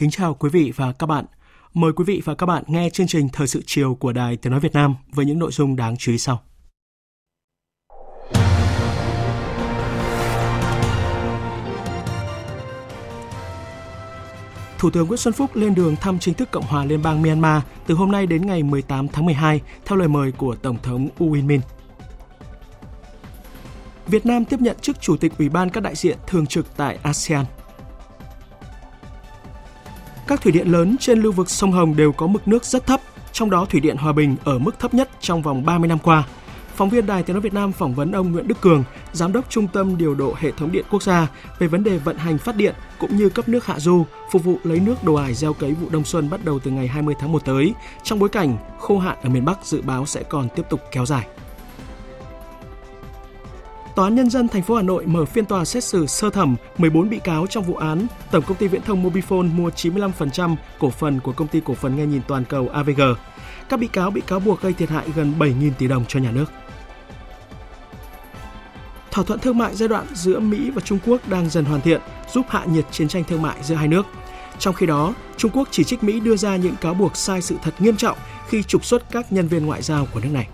Kính chào quý vị và các bạn. Mời quý vị và các bạn nghe chương trình Thời sự chiều của Đài Tiếng Nói Việt Nam với những nội dung đáng chú ý sau. Thủ tướng Nguyễn Xuân Phúc lên đường thăm chính thức Cộng hòa Liên bang Myanmar từ hôm nay đến ngày 18 tháng 12 theo lời mời của Tổng thống U Win Min. Việt Nam tiếp nhận chức Chủ tịch Ủy ban các đại diện thường trực tại ASEAN. Các thủy điện lớn trên lưu vực sông Hồng đều có mực nước rất thấp, trong đó thủy điện Hòa Bình ở mức thấp nhất trong vòng 30 năm qua. Phóng viên Đài Tiếng nói Việt Nam phỏng vấn ông Nguyễn Đức Cường, giám đốc Trung tâm điều độ hệ thống điện quốc gia về vấn đề vận hành phát điện cũng như cấp nước hạ du, phục vụ lấy nước đồ ải gieo cấy vụ đông xuân bắt đầu từ ngày 20 tháng 1 tới, trong bối cảnh khô hạn ở miền Bắc dự báo sẽ còn tiếp tục kéo dài. Tòa án Nhân dân thành phố Hà Nội mở phiên tòa xét xử sơ thẩm 14 bị cáo trong vụ án Tổng công ty Viễn thông Mobifone mua 95% cổ phần của công ty cổ phần nghe nhìn toàn cầu AVG. Các bị cáo bị cáo buộc gây thiệt hại gần 7.000 tỷ đồng cho nhà nước. Thỏa thuận thương mại giai đoạn giữa Mỹ và Trung Quốc đang dần hoàn thiện, giúp hạ nhiệt chiến tranh thương mại giữa hai nước. Trong khi đó, Trung Quốc chỉ trích Mỹ đưa ra những cáo buộc sai sự thật nghiêm trọng khi trục xuất các nhân viên ngoại giao của nước này.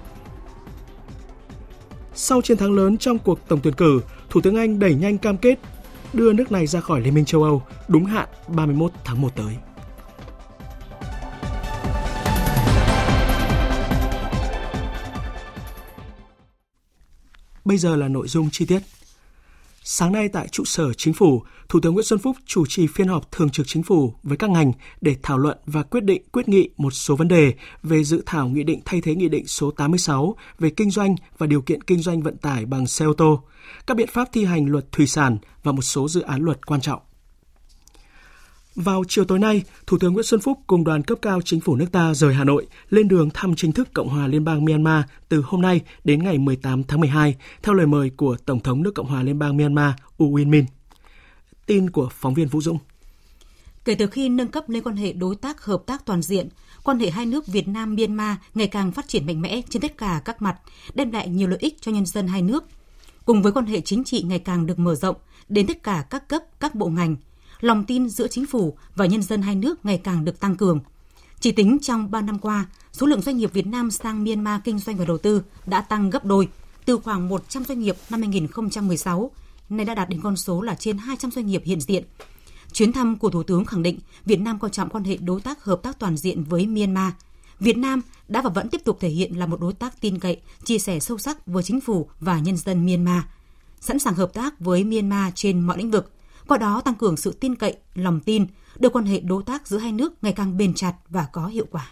Sau chiến thắng lớn trong cuộc tổng tuyển cử, Thủ tướng Anh đẩy nhanh cam kết đưa nước này ra khỏi Liên minh châu Âu đúng hạn 31 tháng 1 tới. Bây giờ là nội dung chi tiết. Sáng nay tại trụ sở chính phủ, Thủ tướng Nguyễn Xuân Phúc chủ trì phiên họp thường trực chính phủ với các ngành để thảo luận và quyết định quyết nghị một số vấn đề về dự thảo nghị định thay thế nghị định số 86 về kinh doanh và điều kiện kinh doanh vận tải bằng xe ô tô, các biện pháp thi hành luật thủy sản và một số dự án luật quan trọng. Vào chiều tối nay, Thủ tướng Nguyễn Xuân Phúc cùng đoàn cấp cao chính phủ nước ta rời Hà Nội lên đường thăm chính thức Cộng hòa Liên bang Myanmar từ hôm nay đến ngày 18 tháng 12 theo lời mời của Tổng thống nước Cộng hòa Liên bang Myanmar U Win Min. Tin của phóng viên Vũ Dũng. Kể từ khi nâng cấp lên quan hệ đối tác hợp tác toàn diện, quan hệ hai nước Việt Nam Myanmar ngày càng phát triển mạnh mẽ trên tất cả các mặt, đem lại nhiều lợi ích cho nhân dân hai nước. Cùng với quan hệ chính trị ngày càng được mở rộng đến tất cả các cấp, các bộ ngành, lòng tin giữa chính phủ và nhân dân hai nước ngày càng được tăng cường. Chỉ tính trong 3 năm qua, số lượng doanh nghiệp Việt Nam sang Myanmar kinh doanh và đầu tư đã tăng gấp đôi, từ khoảng 100 doanh nghiệp năm 2016, nay đã đạt đến con số là trên 200 doanh nghiệp hiện diện. Chuyến thăm của Thủ tướng khẳng định Việt Nam coi trọng quan hệ đối tác hợp tác toàn diện với Myanmar. Việt Nam đã và vẫn tiếp tục thể hiện là một đối tác tin cậy, chia sẻ sâu sắc với chính phủ và nhân dân Myanmar, sẵn sàng hợp tác với Myanmar trên mọi lĩnh vực, qua đó tăng cường sự tin cậy, lòng tin, đưa quan hệ đối tác giữa hai nước ngày càng bền chặt và có hiệu quả.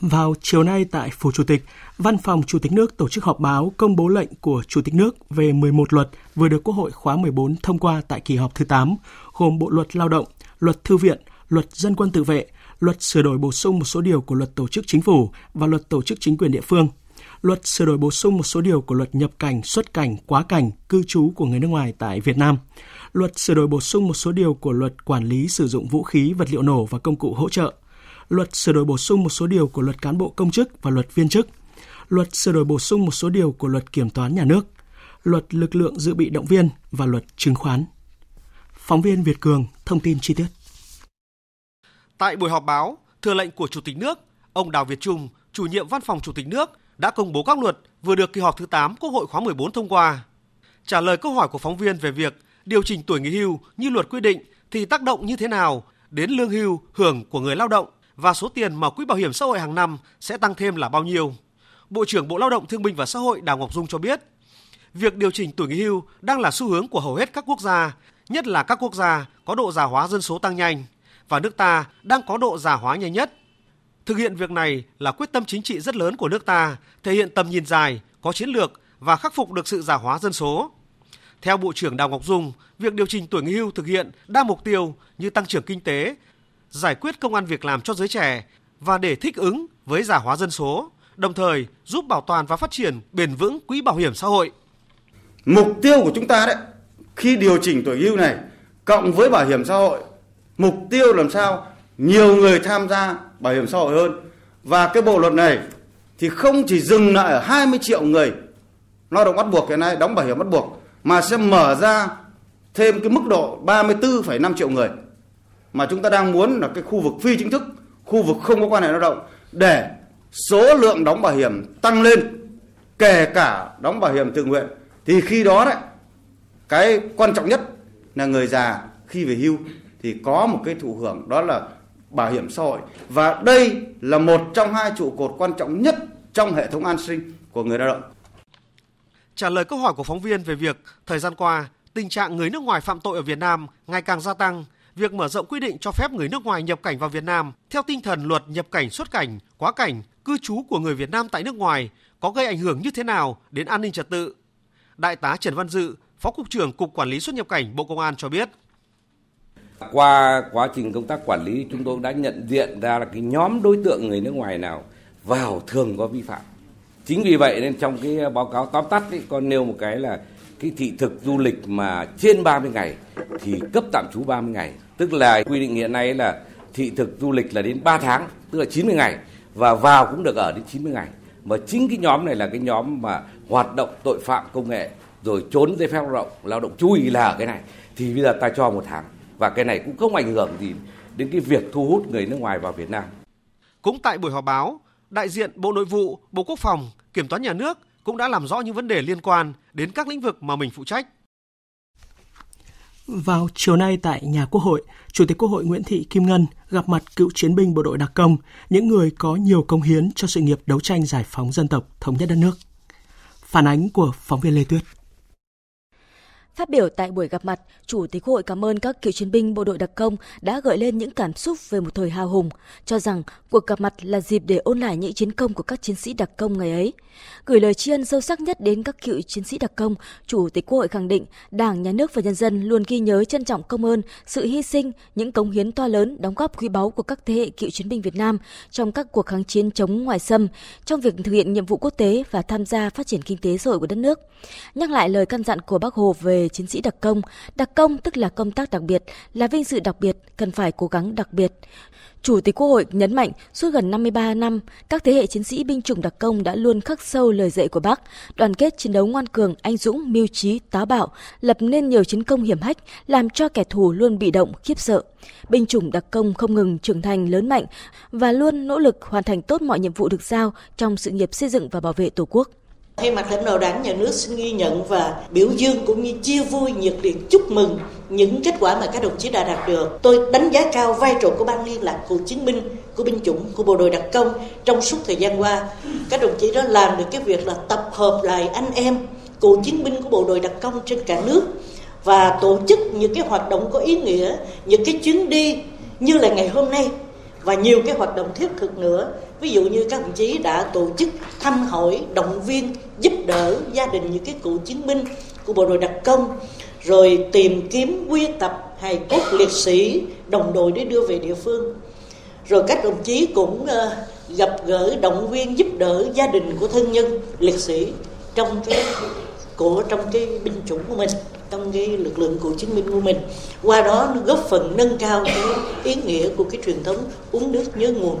Vào chiều nay tại Phủ Chủ tịch, Văn phòng Chủ tịch nước tổ chức họp báo công bố lệnh của Chủ tịch nước về 11 luật vừa được Quốc hội khóa 14 thông qua tại kỳ họp thứ 8, gồm Bộ luật Lao động, Luật Thư viện, Luật Dân quân tự vệ, Luật sửa đổi bổ sung một số điều của Luật Tổ chức Chính phủ và Luật Tổ chức Chính quyền địa phương, Luật sửa đổi bổ sung một số điều của Luật nhập cảnh, xuất cảnh, quá cảnh, cư trú của người nước ngoài tại Việt Nam, Luật sửa đổi bổ sung một số điều của Luật quản lý sử dụng vũ khí, vật liệu nổ và công cụ hỗ trợ, Luật sửa đổi bổ sung một số điều của Luật cán bộ công chức và Luật viên chức, Luật sửa đổi bổ sung một số điều của Luật kiểm toán nhà nước, Luật lực lượng dự bị động viên và Luật chứng khoán. Phóng viên Việt Cường thông tin chi tiết. Tại buổi họp báo, thừa lệnh của Chủ tịch nước, ông Đào Việt Trung, chủ nhiệm Văn phòng Chủ tịch nước đã công bố các luật vừa được kỳ họp thứ 8 Quốc hội khóa 14 thông qua. Trả lời câu hỏi của phóng viên về việc điều chỉnh tuổi nghỉ hưu như luật quy định thì tác động như thế nào đến lương hưu hưởng của người lao động và số tiền mà quỹ bảo hiểm xã hội hàng năm sẽ tăng thêm là bao nhiêu. Bộ trưởng Bộ Lao động Thương binh và Xã hội Đào Ngọc Dung cho biết, việc điều chỉnh tuổi nghỉ hưu đang là xu hướng của hầu hết các quốc gia, nhất là các quốc gia có độ già hóa dân số tăng nhanh và nước ta đang có độ già hóa nhanh nhất. Thực hiện việc này là quyết tâm chính trị rất lớn của nước ta, thể hiện tầm nhìn dài, có chiến lược và khắc phục được sự già hóa dân số. Theo Bộ trưởng Đào Ngọc Dung, việc điều chỉnh tuổi nghỉ hưu thực hiện đa mục tiêu như tăng trưởng kinh tế, giải quyết công an việc làm cho giới trẻ và để thích ứng với già hóa dân số, đồng thời giúp bảo toàn và phát triển bền vững quỹ bảo hiểm xã hội. Mục tiêu của chúng ta đấy, khi điều chỉnh tuổi hưu này cộng với bảo hiểm xã hội, mục tiêu làm sao nhiều người tham gia bảo hiểm xã hội hơn. Và cái bộ luật này thì không chỉ dừng lại ở 20 triệu người lao động bắt buộc hiện nay đóng bảo hiểm bắt buộc mà sẽ mở ra thêm cái mức độ 34,5 triệu người mà chúng ta đang muốn là cái khu vực phi chính thức, khu vực không có quan hệ lao động để số lượng đóng bảo hiểm tăng lên kể cả đóng bảo hiểm tự nguyện thì khi đó đấy cái quan trọng nhất là người già khi về hưu thì có một cái thụ hưởng đó là bảo hiểm xã hội và đây là một trong hai trụ cột quan trọng nhất trong hệ thống an sinh của người lao động. Trả lời câu hỏi của phóng viên về việc thời gian qua tình trạng người nước ngoài phạm tội ở Việt Nam ngày càng gia tăng, việc mở rộng quy định cho phép người nước ngoài nhập cảnh vào Việt Nam theo tinh thần luật nhập cảnh xuất cảnh, quá cảnh, cư trú của người Việt Nam tại nước ngoài có gây ảnh hưởng như thế nào đến an ninh trật tự? Đại tá Trần Văn Dự, Phó cục trưởng Cục Quản lý xuất nhập cảnh Bộ Công an cho biết. Qua quá trình công tác quản lý chúng tôi đã nhận diện ra là cái nhóm đối tượng người nước ngoài nào vào thường có vi phạm. Chính vì vậy nên trong cái báo cáo tóm tắt ấy, con nêu một cái là cái thị thực du lịch mà trên 30 ngày thì cấp tạm trú 30 ngày. Tức là quy định hiện nay là thị thực du lịch là đến 3 tháng, tức là 90 ngày và vào cũng được ở đến 90 ngày. Mà chính cái nhóm này là cái nhóm mà hoạt động tội phạm công nghệ rồi trốn giấy phép lao động, lao động chui là cái này thì bây giờ ta cho một tháng và cái này cũng không ảnh hưởng gì đến cái việc thu hút người nước ngoài vào Việt Nam. Cũng tại buổi họp báo, đại diện Bộ Nội vụ, Bộ Quốc phòng, Kiểm toán Nhà nước cũng đã làm rõ những vấn đề liên quan đến các lĩnh vực mà mình phụ trách. Vào chiều nay tại nhà Quốc hội, Chủ tịch Quốc hội Nguyễn Thị Kim Ngân gặp mặt cựu chiến binh bộ đội đặc công, những người có nhiều công hiến cho sự nghiệp đấu tranh giải phóng dân tộc, thống nhất đất nước. Phản ánh của phóng viên Lê Tuyết. Phát biểu tại buổi gặp mặt, Chủ tịch Quốc hội cảm ơn các cựu chiến binh bộ đội đặc công đã gợi lên những cảm xúc về một thời hào hùng, cho rằng cuộc gặp mặt là dịp để ôn lại những chiến công của các chiến sĩ đặc công ngày ấy. Gửi lời tri ân sâu sắc nhất đến các cựu chiến sĩ đặc công, Chủ tịch Quốc hội khẳng định Đảng, Nhà nước và nhân dân luôn ghi nhớ trân trọng công ơn, sự hy sinh, những cống hiến to lớn, đóng góp quý báu của các thế hệ cựu chiến binh Việt Nam trong các cuộc kháng chiến chống ngoại xâm, trong việc thực hiện nhiệm vụ quốc tế và tham gia phát triển kinh tế xã hội của đất nước. Nhắc lại lời căn dặn của Bác Hồ về chiến sĩ đặc công, đặc công tức là công tác đặc biệt, là vinh dự đặc biệt, cần phải cố gắng đặc biệt. Chủ tịch Quốc hội nhấn mạnh suốt gần 53 năm, các thế hệ chiến sĩ binh chủng đặc công đã luôn khắc sâu lời dạy của Bác, đoàn kết chiến đấu ngoan cường, anh dũng, mưu trí, táo bạo, lập nên nhiều chiến công hiểm hách, làm cho kẻ thù luôn bị động, khiếp sợ. Binh chủng đặc công không ngừng trưởng thành lớn mạnh và luôn nỗ lực hoàn thành tốt mọi nhiệm vụ được giao trong sự nghiệp xây dựng và bảo vệ Tổ quốc. Thay mặt lãnh đạo đảng nhà nước xin ghi nhận và biểu dương cũng như chia vui nhiệt liệt chúc mừng những kết quả mà các đồng chí đã đạt được. Tôi đánh giá cao vai trò của ban liên lạc cựu chiến binh, của binh chủng, của bộ đội đặc công trong suốt thời gian qua. Các đồng chí đã làm được cái việc là tập hợp lại anh em cựu chiến binh của bộ đội đặc công trên cả nước và tổ chức những cái hoạt động có ý nghĩa, những cái chuyến đi như là ngày hôm nay và nhiều cái hoạt động thiết thực nữa ví dụ như các đồng chí đã tổ chức thăm hỏi động viên giúp đỡ gia đình những cái cựu chiến binh của bộ đội đặc công rồi tìm kiếm quy tập hài cốt liệt sĩ đồng đội để đưa về địa phương. Rồi các đồng chí cũng uh, gặp gỡ động viên giúp đỡ gia đình của thân nhân liệt sĩ trong cái của trong cái binh chủng của mình trong cái lực lượng cựu chiến binh của mình. Qua đó nó góp phần nâng cao cái ý nghĩa của cái truyền thống uống nước nhớ nguồn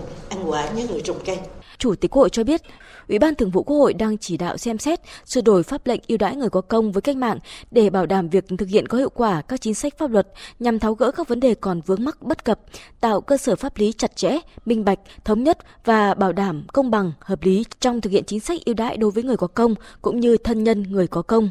ăn quả người trồng cây Chủ tịch Quốc hội cho biết, Ủy ban Thường vụ Quốc hội đang chỉ đạo xem xét sửa đổi pháp lệnh ưu đãi người có công với cách mạng để bảo đảm việc thực hiện có hiệu quả các chính sách pháp luật nhằm tháo gỡ các vấn đề còn vướng mắc bất cập, tạo cơ sở pháp lý chặt chẽ, minh bạch, thống nhất và bảo đảm công bằng, hợp lý trong thực hiện chính sách ưu đãi đối với người có công cũng như thân nhân người có công.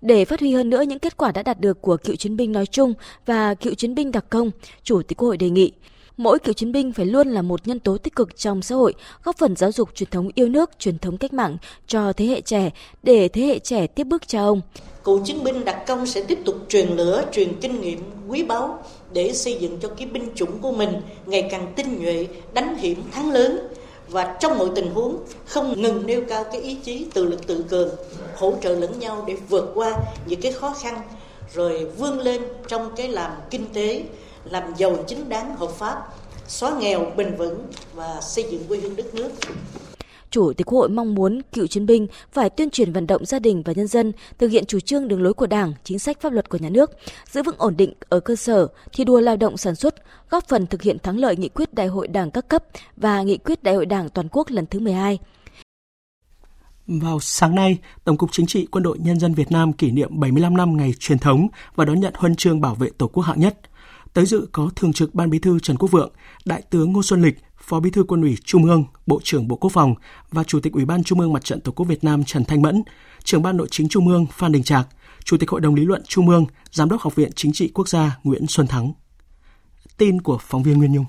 Để phát huy hơn nữa những kết quả đã đạt được của cựu chiến binh nói chung và cựu chiến binh đặc công, Chủ tịch Quốc hội đề nghị Mỗi cựu chiến binh phải luôn là một nhân tố tích cực trong xã hội, góp phần giáo dục truyền thống yêu nước, truyền thống cách mạng cho thế hệ trẻ để thế hệ trẻ tiếp bước cha ông. Cựu chiến binh đặc công sẽ tiếp tục truyền lửa, truyền kinh nghiệm quý báu để xây dựng cho cái binh chủng của mình ngày càng tinh nhuệ, đánh hiểm thắng lớn và trong mọi tình huống không ngừng nêu cao cái ý chí tự lực tự cường, hỗ trợ lẫn nhau để vượt qua những cái khó khăn rồi vươn lên trong cái làm kinh tế, làm giàu chính đáng hợp pháp, xóa nghèo bền vững và xây dựng quê hương đất nước. Chủ tịch Quốc hội mong muốn cựu chiến binh phải tuyên truyền vận động gia đình và nhân dân thực hiện chủ trương đường lối của Đảng, chính sách pháp luật của nhà nước, giữ vững ổn định ở cơ sở, thi đua lao động sản xuất, góp phần thực hiện thắng lợi nghị quyết Đại hội Đảng các cấp và nghị quyết Đại hội Đảng toàn quốc lần thứ 12. Vào sáng nay, Tổng cục Chính trị Quân đội Nhân dân Việt Nam kỷ niệm 75 năm ngày truyền thống và đón nhận huân chương bảo vệ Tổ quốc hạng nhất. Tới dự có Thường trực Ban Bí thư Trần Quốc Vượng, Đại tướng Ngô Xuân Lịch, Phó Bí thư Quân ủy Trung ương, Bộ trưởng Bộ Quốc phòng và Chủ tịch Ủy ban Trung ương Mặt trận Tổ quốc Việt Nam Trần Thanh Mẫn, Trưởng ban Nội chính Trung ương Phan Đình Trạc, Chủ tịch Hội đồng lý luận Trung ương, Giám đốc Học viện Chính trị Quốc gia Nguyễn Xuân Thắng. Tin của phóng viên Nguyên Nhung.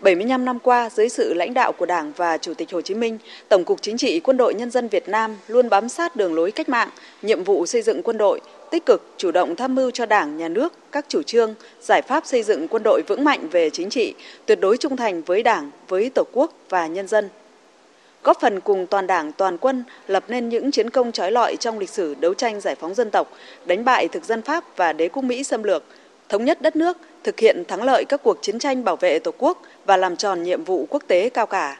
75 năm qua, dưới sự lãnh đạo của Đảng và Chủ tịch Hồ Chí Minh, Tổng cục Chính trị Quân đội Nhân dân Việt Nam luôn bám sát đường lối cách mạng, nhiệm vụ xây dựng quân đội, tích cực chủ động tham mưu cho Đảng, Nhà nước các chủ trương, giải pháp xây dựng quân đội vững mạnh về chính trị, tuyệt đối trung thành với Đảng, với Tổ quốc và nhân dân. Góp phần cùng toàn Đảng, toàn quân lập nên những chiến công trói lọi trong lịch sử đấu tranh giải phóng dân tộc, đánh bại thực dân Pháp và đế quốc Mỹ xâm lược, thống nhất đất nước, thực hiện thắng lợi các cuộc chiến tranh bảo vệ Tổ quốc và làm tròn nhiệm vụ quốc tế cao cả.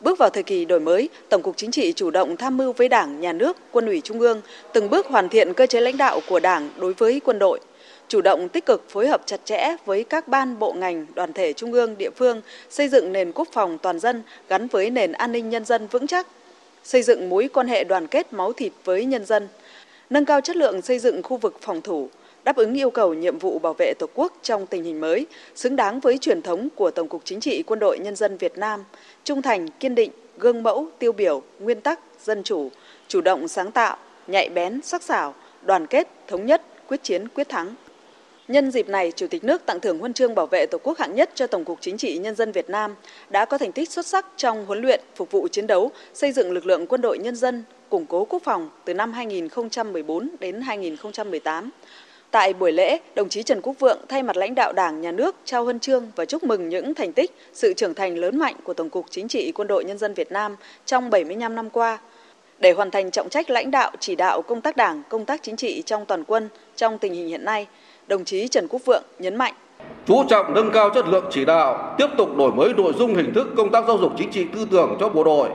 Bước vào thời kỳ đổi mới, Tổng cục Chính trị chủ động tham mưu với Đảng, Nhà nước, Quân ủy Trung ương từng bước hoàn thiện cơ chế lãnh đạo của Đảng đối với quân đội, chủ động tích cực phối hợp chặt chẽ với các ban bộ ngành, đoàn thể trung ương, địa phương, xây dựng nền quốc phòng toàn dân gắn với nền an ninh nhân dân vững chắc, xây dựng mối quan hệ đoàn kết máu thịt với nhân dân, nâng cao chất lượng xây dựng khu vực phòng thủ, đáp ứng yêu cầu nhiệm vụ bảo vệ Tổ quốc trong tình hình mới, xứng đáng với truyền thống của Tổng cục Chính trị Quân đội Nhân dân Việt Nam, trung thành, kiên định, gương mẫu, tiêu biểu, nguyên tắc, dân chủ, chủ động sáng tạo, nhạy bén, sắc sảo, đoàn kết, thống nhất, quyết chiến, quyết thắng. Nhân dịp này, Chủ tịch nước tặng thưởng huân chương bảo vệ Tổ quốc hạng nhất cho Tổng cục Chính trị Nhân dân Việt Nam đã có thành tích xuất sắc trong huấn luyện, phục vụ chiến đấu, xây dựng lực lượng quân đội nhân dân, củng cố quốc phòng từ năm 2014 đến 2018 Tại buổi lễ, đồng chí Trần Quốc Vượng thay mặt lãnh đạo Đảng, Nhà nước trao huân chương và chúc mừng những thành tích, sự trưởng thành lớn mạnh của Tổng cục Chính trị Quân đội Nhân dân Việt Nam trong 75 năm qua. Để hoàn thành trọng trách lãnh đạo, chỉ đạo công tác Đảng, công tác chính trị trong toàn quân trong tình hình hiện nay, đồng chí Trần Quốc Vượng nhấn mạnh chú trọng nâng cao chất lượng chỉ đạo, tiếp tục đổi mới nội dung hình thức công tác giáo dục chính trị tư tưởng cho bộ đội,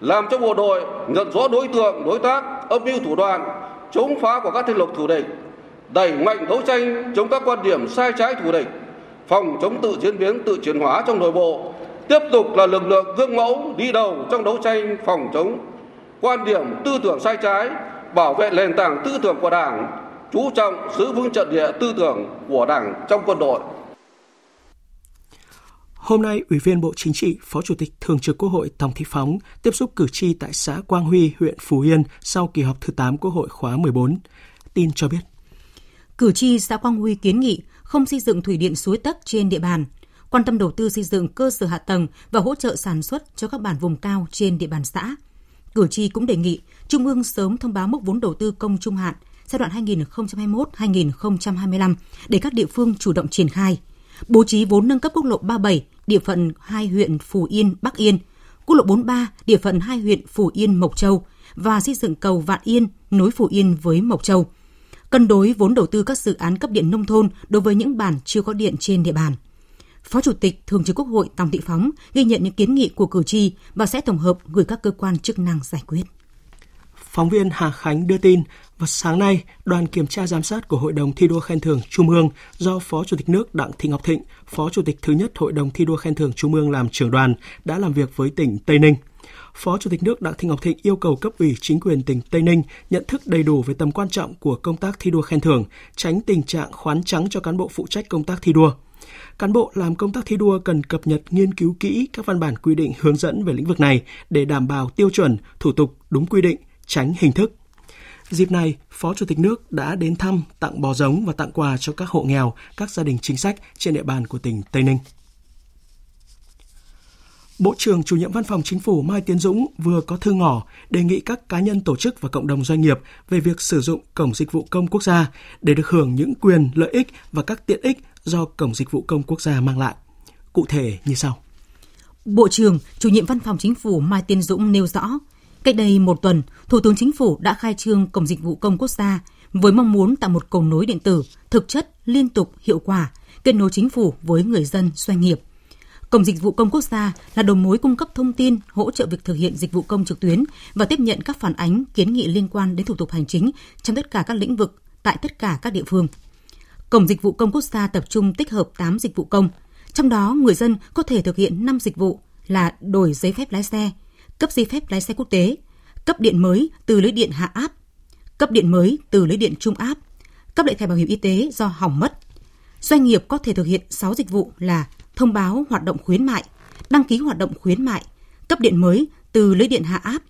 làm cho bộ đội nhận rõ đối tượng, đối tác, âm mưu thủ đoạn, chống phá của các thế lực thù địch, đẩy mạnh đấu tranh chống các quan điểm sai trái thù địch, phòng chống tự diễn biến tự chuyển hóa trong nội bộ, tiếp tục là lực lượng gương mẫu đi đầu trong đấu tranh phòng chống quan điểm tư tưởng sai trái, bảo vệ nền tảng tư tưởng của Đảng, chú trọng giữ vững trận địa tư tưởng của Đảng trong quân đội. Hôm nay, Ủy viên Bộ Chính trị, Phó Chủ tịch Thường trực Quốc hội Tòng Thị Phóng tiếp xúc cử tri tại xã Quang Huy, huyện Phú Yên sau kỳ họp thứ 8 Quốc hội khóa 14. Tin cho biết. Cử tri xã Quang Huy kiến nghị không xây dựng thủy điện suối Tắc trên địa bàn, quan tâm đầu tư xây dựng cơ sở hạ tầng và hỗ trợ sản xuất cho các bản vùng cao trên địa bàn xã. Cử tri cũng đề nghị Trung ương sớm thông báo mức vốn đầu tư công trung hạn giai đoạn 2021-2025 để các địa phương chủ động triển khai. Bố trí vốn nâng cấp quốc lộ 37, địa phận hai huyện Phù Yên, Bắc Yên, quốc lộ 43, địa phận hai huyện Phù Yên, Mộc Châu và xây dựng cầu Vạn Yên nối Phù Yên với Mộc Châu – cân đối vốn đầu tư các dự án cấp điện nông thôn đối với những bản chưa có điện trên địa bàn. Phó Chủ tịch Thường trực Quốc hội Tòng Thị Phóng ghi nhận những kiến nghị của cử tri và sẽ tổng hợp gửi các cơ quan chức năng giải quyết. Phóng viên Hà Khánh đưa tin, vào sáng nay, đoàn kiểm tra giám sát của Hội đồng thi đua khen thưởng Trung ương do Phó Chủ tịch nước Đặng Thị Ngọc Thịnh, Phó Chủ tịch thứ nhất Hội đồng thi đua khen thưởng Trung ương làm trưởng đoàn đã làm việc với tỉnh Tây Ninh. Phó Chủ tịch nước Đặng Thị Ngọc Thịnh yêu cầu cấp ủy chính quyền tỉnh Tây Ninh nhận thức đầy đủ về tầm quan trọng của công tác thi đua khen thưởng, tránh tình trạng khoán trắng cho cán bộ phụ trách công tác thi đua. Cán bộ làm công tác thi đua cần cập nhật nghiên cứu kỹ các văn bản quy định hướng dẫn về lĩnh vực này để đảm bảo tiêu chuẩn, thủ tục đúng quy định, tránh hình thức. Dịp này, Phó Chủ tịch nước đã đến thăm, tặng bò giống và tặng quà cho các hộ nghèo, các gia đình chính sách trên địa bàn của tỉnh Tây Ninh. Bộ trưởng chủ nhiệm Văn phòng Chính phủ Mai Tiến Dũng vừa có thư ngỏ đề nghị các cá nhân tổ chức và cộng đồng doanh nghiệp về việc sử dụng Cổng Dịch vụ Công Quốc gia để được hưởng những quyền, lợi ích và các tiện ích do Cổng Dịch vụ Công Quốc gia mang lại. Cụ thể như sau. Bộ trưởng, chủ nhiệm Văn phòng Chính phủ Mai Tiến Dũng nêu rõ, cách đây một tuần, Thủ tướng Chính phủ đã khai trương Cổng Dịch vụ Công Quốc gia với mong muốn tạo một cầu nối điện tử thực chất, liên tục, hiệu quả, kết nối chính phủ với người dân, doanh nghiệp Cổng Dịch vụ Công Quốc gia là đầu mối cung cấp thông tin, hỗ trợ việc thực hiện dịch vụ công trực tuyến và tiếp nhận các phản ánh, kiến nghị liên quan đến thủ tục hành chính trong tất cả các lĩnh vực tại tất cả các địa phương. Cổng Dịch vụ Công Quốc gia tập trung tích hợp 8 dịch vụ công, trong đó người dân có thể thực hiện 5 dịch vụ là đổi giấy phép lái xe, cấp giấy phép lái xe quốc tế, cấp điện mới từ lưới điện hạ áp, cấp điện mới từ lưới điện trung áp, cấp lại thẻ bảo hiểm y tế do hỏng mất. Doanh nghiệp có thể thực hiện 6 dịch vụ là thông báo hoạt động khuyến mại, đăng ký hoạt động khuyến mại, cấp điện mới từ lưới điện hạ áp,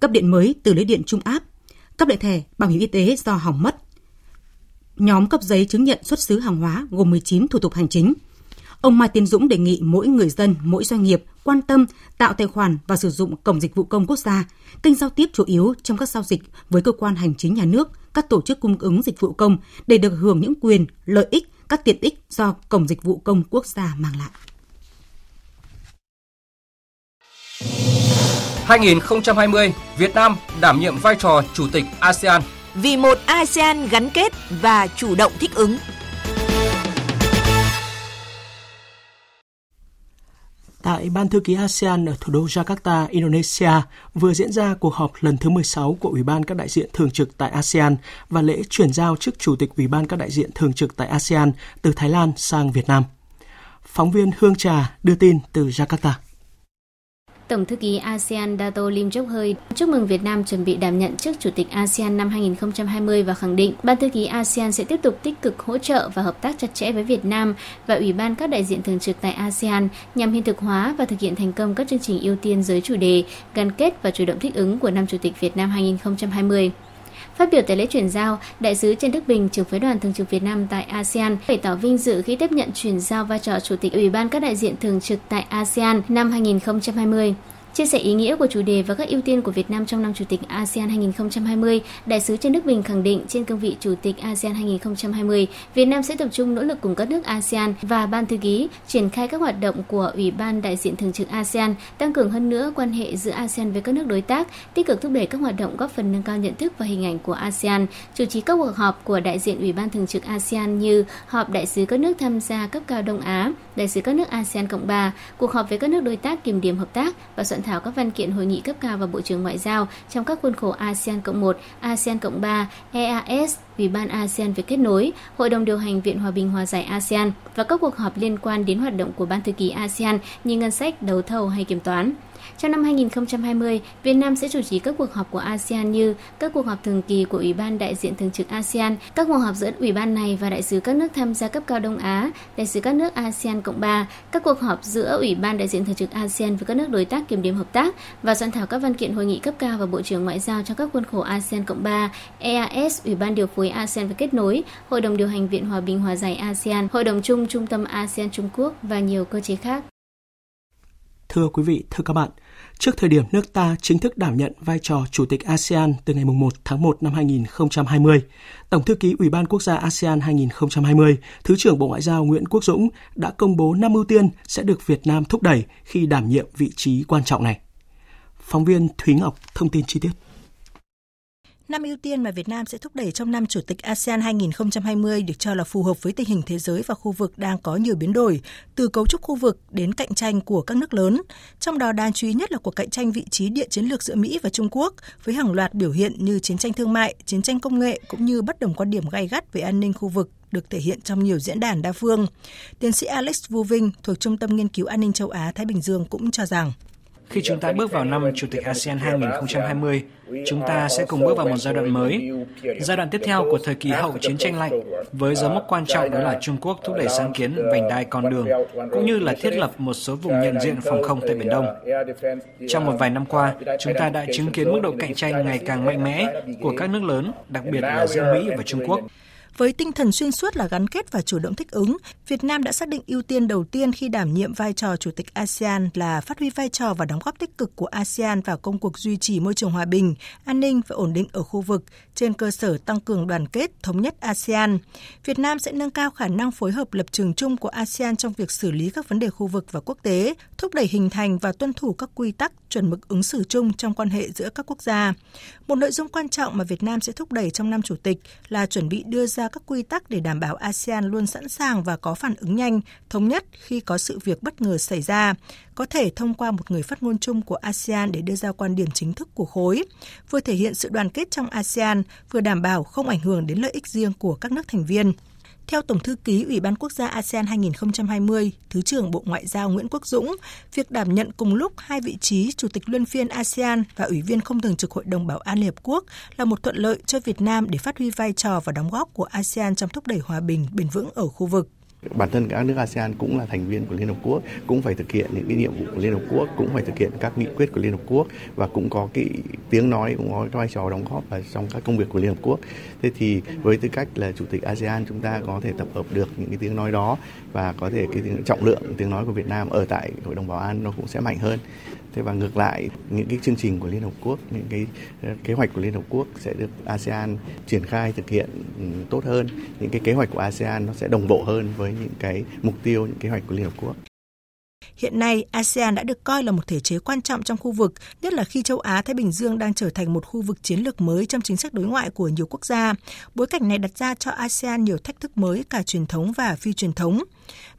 cấp điện mới từ lưới điện trung áp, cấp lại thẻ bảo hiểm y tế do hỏng mất. Nhóm cấp giấy chứng nhận xuất xứ hàng hóa gồm 19 thủ tục hành chính. Ông Mai Tiến Dũng đề nghị mỗi người dân, mỗi doanh nghiệp quan tâm tạo tài khoản và sử dụng cổng dịch vụ công quốc gia, kênh giao tiếp chủ yếu trong các giao dịch với cơ quan hành chính nhà nước, các tổ chức cung ứng dịch vụ công để được hưởng những quyền, lợi ích các tiện ích do Cổng Dịch vụ Công Quốc gia mang lại. 2020, Việt Nam đảm nhiệm vai trò Chủ tịch ASEAN. Vì một ASEAN gắn kết và chủ động thích ứng. Tại Ban Thư ký ASEAN ở thủ đô Jakarta, Indonesia, vừa diễn ra cuộc họp lần thứ 16 của Ủy ban các đại diện thường trực tại ASEAN và lễ chuyển giao chức Chủ tịch Ủy ban các đại diện thường trực tại ASEAN từ Thái Lan sang Việt Nam. Phóng viên Hương Trà đưa tin từ Jakarta. Tổng thư ký ASEAN Dato Lim Chok Hơi chúc mừng Việt Nam chuẩn bị đảm nhận chức Chủ tịch ASEAN năm 2020 và khẳng định Ban thư ký ASEAN sẽ tiếp tục tích cực hỗ trợ và hợp tác chặt chẽ với Việt Nam và Ủy ban các đại diện thường trực tại ASEAN nhằm hiện thực hóa và thực hiện thành công các chương trình ưu tiên giới chủ đề, gắn kết và chủ động thích ứng của năm Chủ tịch Việt Nam 2020. Phát biểu tại lễ chuyển giao, Đại sứ Trần Đức Bình, trưởng phái đoàn thường trực Việt Nam tại ASEAN, bày tỏ vinh dự khi tiếp nhận chuyển giao vai trò Chủ tịch Ủy ban các đại diện thường trực tại ASEAN năm 2020. Chia sẻ ý nghĩa của chủ đề và các ưu tiên của Việt Nam trong năm Chủ tịch ASEAN 2020, Đại sứ Trần Đức Bình khẳng định trên cương vị Chủ tịch ASEAN 2020, Việt Nam sẽ tập trung nỗ lực cùng các nước ASEAN và Ban thư ký triển khai các hoạt động của Ủy ban đại diện thường trực ASEAN, tăng cường hơn nữa quan hệ giữa ASEAN với các nước đối tác, tích cực thúc đẩy các hoạt động góp phần nâng cao nhận thức và hình ảnh của ASEAN, chủ trì các cuộc họp của đại diện Ủy ban thường trực ASEAN như họp đại sứ các nước tham gia cấp cao Đông Á, đại sứ các nước ASEAN Cộng 3, cuộc họp với các nước đối tác kiểm điểm hợp tác và soạn thảo các văn kiện hội nghị cấp cao và Bộ trưởng Ngoại giao trong các khuôn khổ ASEAN Cộng 1, ASEAN Cộng 3, EAS, Ủy ban ASEAN về kết nối, Hội đồng điều hành Viện Hòa bình Hòa giải ASEAN và các cuộc họp liên quan đến hoạt động của Ban thư ký ASEAN như ngân sách, đấu thầu hay kiểm toán. Trong năm 2020, Việt Nam sẽ chủ trì các cuộc họp của ASEAN như các cuộc họp thường kỳ của Ủy ban đại diện thường trực ASEAN, các cuộc họp giữa Ủy ban này và đại sứ các nước tham gia cấp cao Đông Á, đại sứ các nước ASEAN Cộng 3, các cuộc họp giữa Ủy ban đại diện thường trực ASEAN với các nước đối tác kiểm điểm hợp tác và soạn thảo các văn kiện hội nghị cấp cao và Bộ trưởng Ngoại giao trong các khuôn khổ ASEAN Cộng 3, EAS, Ủy ban điều phối ASEAN về kết nối, Hội đồng điều hành Viện Hòa bình Hòa giải ASEAN, Hội đồng chung Trung tâm ASEAN Trung Quốc và nhiều cơ chế khác. Thưa quý vị, thưa các bạn, trước thời điểm nước ta chính thức đảm nhận vai trò Chủ tịch ASEAN từ ngày 1 tháng 1 năm 2020, Tổng thư ký Ủy ban Quốc gia ASEAN 2020, Thứ trưởng Bộ Ngoại giao Nguyễn Quốc Dũng đã công bố 5 ưu tiên sẽ được Việt Nam thúc đẩy khi đảm nhiệm vị trí quan trọng này. Phóng viên Thúy Ngọc thông tin chi tiết. Năm ưu tiên mà Việt Nam sẽ thúc đẩy trong năm Chủ tịch ASEAN 2020 được cho là phù hợp với tình hình thế giới và khu vực đang có nhiều biến đổi, từ cấu trúc khu vực đến cạnh tranh của các nước lớn. Trong đó đáng chú ý nhất là cuộc cạnh tranh vị trí địa chiến lược giữa Mỹ và Trung Quốc, với hàng loạt biểu hiện như chiến tranh thương mại, chiến tranh công nghệ cũng như bất đồng quan điểm gay gắt về an ninh khu vực được thể hiện trong nhiều diễn đàn đa phương. Tiến sĩ Alex Vu Vinh thuộc Trung tâm Nghiên cứu An ninh châu Á Thái Bình Dương cũng cho rằng khi chúng ta bước vào năm Chủ tịch ASEAN 2020, chúng ta sẽ cùng bước vào một giai đoạn mới, giai đoạn tiếp theo của thời kỳ hậu chiến tranh lạnh, với dấu mốc quan trọng đó là Trung Quốc thúc đẩy sáng kiến vành đai con đường, cũng như là thiết lập một số vùng nhận diện phòng không tại Biển Đông. Trong một vài năm qua, chúng ta đã chứng kiến mức độ cạnh tranh ngày càng mạnh mẽ của các nước lớn, đặc biệt là giữa Mỹ và Trung Quốc. Với tinh thần xuyên suốt là gắn kết và chủ động thích ứng, Việt Nam đã xác định ưu tiên đầu tiên khi đảm nhiệm vai trò Chủ tịch ASEAN là phát huy vai trò và đóng góp tích cực của ASEAN vào công cuộc duy trì môi trường hòa bình, an ninh và ổn định ở khu vực trên cơ sở tăng cường đoàn kết, thống nhất ASEAN. Việt Nam sẽ nâng cao khả năng phối hợp lập trường chung của ASEAN trong việc xử lý các vấn đề khu vực và quốc tế, thúc đẩy hình thành và tuân thủ các quy tắc, chuẩn mực ứng xử chung trong quan hệ giữa các quốc gia. Một nội dung quan trọng mà Việt Nam sẽ thúc đẩy trong năm chủ tịch là chuẩn bị đưa ra ra các quy tắc để đảm bảo ASEAN luôn sẵn sàng và có phản ứng nhanh, thống nhất khi có sự việc bất ngờ xảy ra, có thể thông qua một người phát ngôn chung của ASEAN để đưa ra quan điểm chính thức của khối, vừa thể hiện sự đoàn kết trong ASEAN, vừa đảm bảo không ảnh hưởng đến lợi ích riêng của các nước thành viên. Theo Tổng thư ký Ủy ban Quốc gia ASEAN 2020, Thứ trưởng Bộ Ngoại giao Nguyễn Quốc Dũng, việc đảm nhận cùng lúc hai vị trí Chủ tịch Luân phiên ASEAN và Ủy viên không thường trực Hội đồng Bảo an Liên Hợp Quốc là một thuận lợi cho Việt Nam để phát huy vai trò và đóng góp của ASEAN trong thúc đẩy hòa bình bền vững ở khu vực. Bản thân các nước ASEAN cũng là thành viên của Liên Hợp Quốc, cũng phải thực hiện những cái nhiệm vụ của Liên Hợp Quốc, cũng phải thực hiện các nghị quyết của Liên Hợp Quốc và cũng có cái tiếng nói, cũng có vai trò đóng góp vào trong các công việc của Liên Hợp Quốc. Thế thì với tư cách là Chủ tịch ASEAN chúng ta có thể tập hợp được những cái tiếng nói đó và có thể cái trọng lượng tiếng nói của Việt Nam ở tại Hội đồng Bảo an nó cũng sẽ mạnh hơn. Thế và ngược lại những cái chương trình của Liên Hợp Quốc, những cái ờ, kế hoạch của Liên Hợp Quốc sẽ được ASEAN triển khai thực hiện ừ, tốt hơn. Những cái kế hoạch của ASEAN nó sẽ đồng bộ hơn với những cái mục tiêu, những kế hoạch của Liên Hợp Quốc. Hiện nay, ASEAN đã được coi là một thể chế quan trọng trong khu vực, nhất là khi châu Á Thái Bình Dương đang trở thành một khu vực chiến lược mới trong chính sách đối ngoại của nhiều quốc gia. Bối cảnh này đặt ra cho ASEAN nhiều thách thức mới cả truyền thống và phi truyền thống.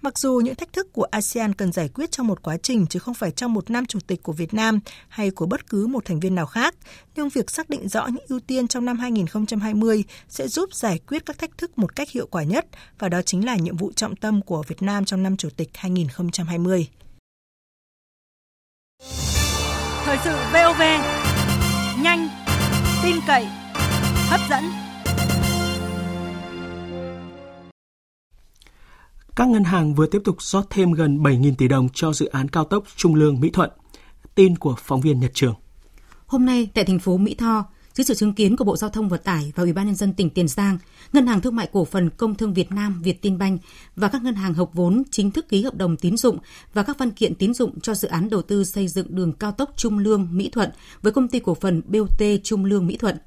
Mặc dù những thách thức của ASEAN cần giải quyết trong một quá trình chứ không phải trong một năm chủ tịch của Việt Nam hay của bất cứ một thành viên nào khác, nhưng việc xác định rõ những ưu tiên trong năm 2020 sẽ giúp giải quyết các thách thức một cách hiệu quả nhất và đó chính là nhiệm vụ trọng tâm của Việt Nam trong năm chủ tịch 2020. Thời sự VOV nhanh, tin cậy, hấp dẫn. Các ngân hàng vừa tiếp tục rót thêm gần 7.000 tỷ đồng cho dự án cao tốc Trung Lương Mỹ Thuận. Tin của phóng viên Nhật Trường. Hôm nay tại thành phố Mỹ Tho, dưới sự chứng kiến của Bộ Giao thông Vận tải và Ủy ban nhân dân tỉnh Tiền Giang, Ngân hàng Thương mại Cổ phần Công thương Việt Nam Vietinbank và các ngân hàng hợp vốn chính thức ký hợp đồng tín dụng và các văn kiện tín dụng cho dự án đầu tư xây dựng đường cao tốc Trung Lương Mỹ Thuận với công ty cổ phần BOT Trung Lương Mỹ Thuận.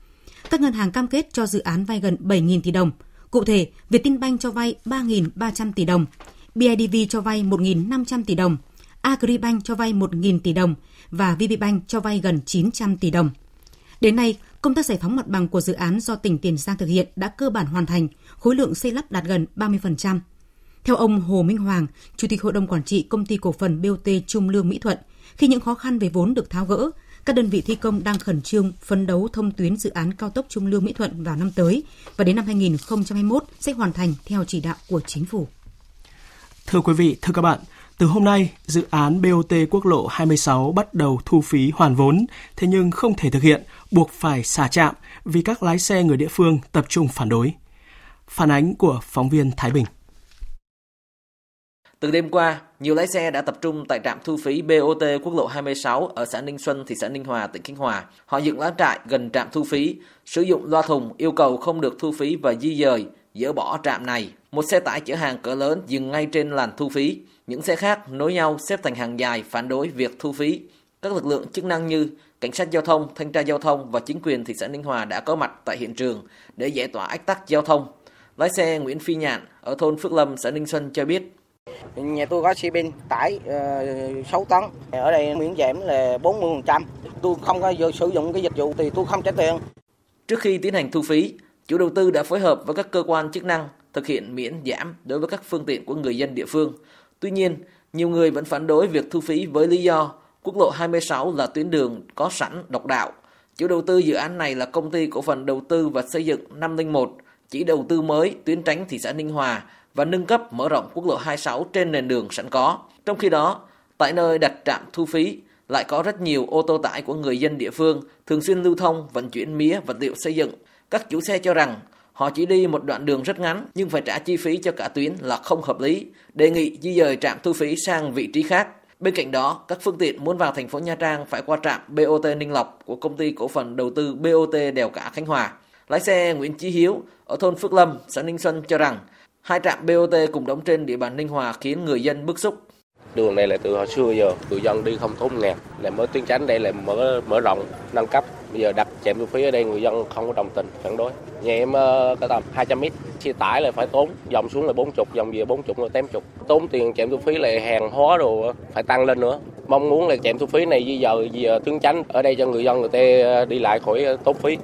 Các ngân hàng cam kết cho dự án vay gần 7.000 tỷ đồng. Cụ thể, Vietinbank cho vay 3.300 tỷ đồng, BIDV cho vay 1.500 tỷ đồng, Agribank cho vay 1.000 tỷ đồng và VPBank cho vay gần 900 tỷ đồng. Đến nay, công tác giải phóng mặt bằng của dự án do tỉnh Tiền Giang thực hiện đã cơ bản hoàn thành, khối lượng xây lắp đạt gần 30%. Theo ông Hồ Minh Hoàng, Chủ tịch Hội đồng Quản trị Công ty Cổ phần BOT Trung Lương Mỹ Thuận, khi những khó khăn về vốn được tháo gỡ, các đơn vị thi công đang khẩn trương phấn đấu thông tuyến dự án cao tốc Trung Lương Mỹ Thuận vào năm tới và đến năm 2021 sẽ hoàn thành theo chỉ đạo của chính phủ. Thưa quý vị, thưa các bạn, từ hôm nay, dự án BOT quốc lộ 26 bắt đầu thu phí hoàn vốn, thế nhưng không thể thực hiện, buộc phải xả trạm vì các lái xe người địa phương tập trung phản đối. Phản ánh của phóng viên Thái Bình. Từ đêm qua, nhiều lái xe đã tập trung tại trạm thu phí BOT quốc lộ 26 ở xã Ninh Xuân, thị xã Ninh Hòa, tỉnh Khánh Hòa. Họ dựng lán trại gần trạm thu phí, sử dụng loa thùng yêu cầu không được thu phí và di dời, dỡ bỏ trạm này. Một xe tải chở hàng cỡ lớn dừng ngay trên làn thu phí. Những xe khác nối nhau xếp thành hàng dài phản đối việc thu phí. Các lực lượng chức năng như cảnh sát giao thông, thanh tra giao thông và chính quyền thị xã Ninh Hòa đã có mặt tại hiện trường để giải tỏa ách tắc giao thông. Lái xe Nguyễn Phi Nhạn ở thôn Phước Lâm, xã Ninh Xuân cho biết Nhà tôi có xe bin tải ờ, uh, 6 tấn, ở đây miễn giảm là 40%. Tôi không có sử dụng cái dịch vụ thì tôi không trả tiền. Trước khi tiến hành thu phí, chủ đầu tư đã phối hợp với các cơ quan chức năng thực hiện miễn giảm đối với các phương tiện của người dân địa phương. Tuy nhiên, nhiều người vẫn phản đối việc thu phí với lý do quốc lộ 26 là tuyến đường có sẵn độc đạo. Chủ đầu tư dự án này là công ty cổ phần đầu tư và xây dựng 501, chỉ đầu tư mới tuyến tránh thị xã Ninh Hòa và nâng cấp mở rộng quốc lộ 26 trên nền đường sẵn có. Trong khi đó, tại nơi đặt trạm thu phí, lại có rất nhiều ô tô tải của người dân địa phương thường xuyên lưu thông vận chuyển mía vật liệu xây dựng. Các chủ xe cho rằng họ chỉ đi một đoạn đường rất ngắn nhưng phải trả chi phí cho cả tuyến là không hợp lý, đề nghị di dời trạm thu phí sang vị trí khác. Bên cạnh đó, các phương tiện muốn vào thành phố Nha Trang phải qua trạm BOT Ninh Lộc của công ty cổ phần đầu tư BOT Đèo Cả Khánh Hòa. Lái xe Nguyễn Chí Hiếu ở thôn Phước Lâm, xã Ninh Xuân cho rằng hai trạm BOT cùng đóng trên địa bàn Ninh Hòa khiến người dân bức xúc. Đường này là từ hồi xưa giờ, người dân đi không tốn nghèo, là mới tuyến tránh đây là mở mở rộng, nâng cấp. Bây giờ đặt trạm thu phí ở đây người dân không có đồng tình, phản đối. Nhà em ờ, có tầm 200 mét, xe tải là phải tốn, dòng xuống là 40, dòng về 40 là 80. Tốn tiền trạm thu phí là hàng hóa đồ phải tăng lên nữa. Mong muốn là trạm thu phí này di dời, di dời tuyến tránh ở đây cho người dân người ta ờ, đi lại khỏi ờ, tốn phí.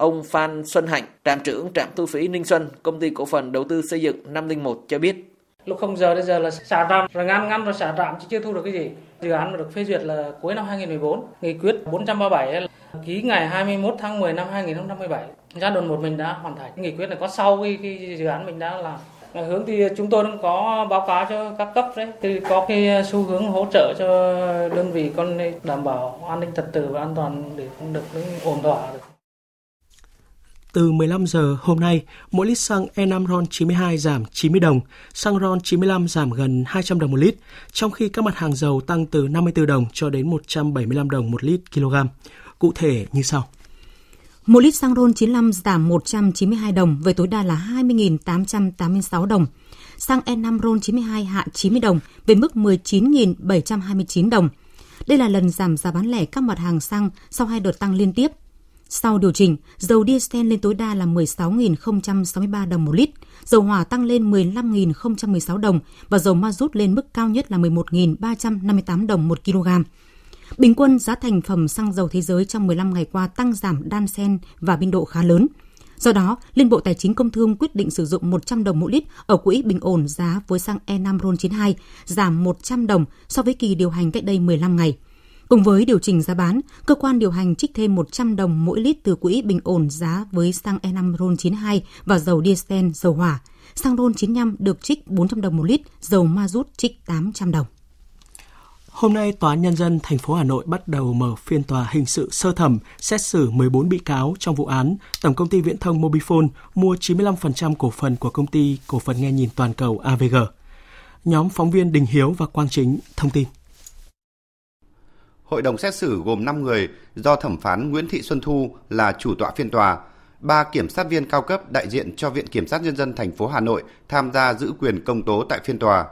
Ông Phan Xuân Hạnh, trạm trưởng trạm thu phí Ninh Xuân, công ty cổ phần đầu tư xây dựng 501 cho biết. Lúc không giờ đến giờ là xả trạm, rồi ngăn ngăn rồi xả trạm chứ chưa thu được cái gì. Dự án được phê duyệt là cuối năm 2014, nghị quyết 437 ký ngày 21 tháng 10 năm 2017. Giai đoạn một mình đã hoàn thành. Nghị quyết này có sau cái, cái dự án mình đã làm. Hướng thì chúng tôi cũng có báo cáo cho các cấp đấy, thì có cái xu hướng hỗ trợ cho đơn vị con đảm bảo an ninh trật tự và an toàn để được ổn thỏa được. Từ 15 giờ hôm nay, mỗi lít xăng E5 RON 92 giảm 90 đồng, xăng RON 95 giảm gần 200 đồng một lít, trong khi các mặt hàng dầu tăng từ 54 đồng cho đến 175 đồng một lít kg. Cụ thể như sau. Một lít xăng RON 95 giảm 192 đồng với tối đa là 20.886 đồng. Xăng E5 RON 92 hạ 90 đồng về mức 19.729 đồng. Đây là lần giảm giá bán lẻ các mặt hàng xăng sau hai đợt tăng liên tiếp sau điều chỉnh, dầu diesel lên tối đa là 16.063 đồng một lít, dầu hỏa tăng lên 15.016 đồng và dầu ma rút lên mức cao nhất là 11.358 đồng một kg. Bình quân giá thành phẩm xăng dầu thế giới trong 15 ngày qua tăng giảm đan xen và biên độ khá lớn. Do đó, Liên Bộ Tài chính Công Thương quyết định sử dụng 100 đồng mỗi lít ở quỹ bình ổn giá với xăng E5 RON 92, giảm 100 đồng so với kỳ điều hành cách đây 15 ngày. Cùng với điều chỉnh giá bán, cơ quan điều hành trích thêm 100 đồng mỗi lít từ quỹ bình ổn giá với xăng E5 RON 92 và dầu diesel, dầu hỏa. Xăng RON 95 được trích 400 đồng một lít, dầu ma rút trích 800 đồng. Hôm nay, Tòa án Nhân dân thành phố Hà Nội bắt đầu mở phiên tòa hình sự sơ thẩm xét xử 14 bị cáo trong vụ án Tổng công ty Viễn thông Mobifone mua 95% cổ phần của công ty cổ phần nghe nhìn toàn cầu AVG. Nhóm phóng viên Đình Hiếu và Quang Chính thông tin. Hội đồng xét xử gồm 5 người do thẩm phán Nguyễn Thị Xuân Thu là chủ tọa phiên tòa, ba kiểm sát viên cao cấp đại diện cho Viện Kiểm sát Nhân dân thành phố Hà Nội tham gia giữ quyền công tố tại phiên tòa.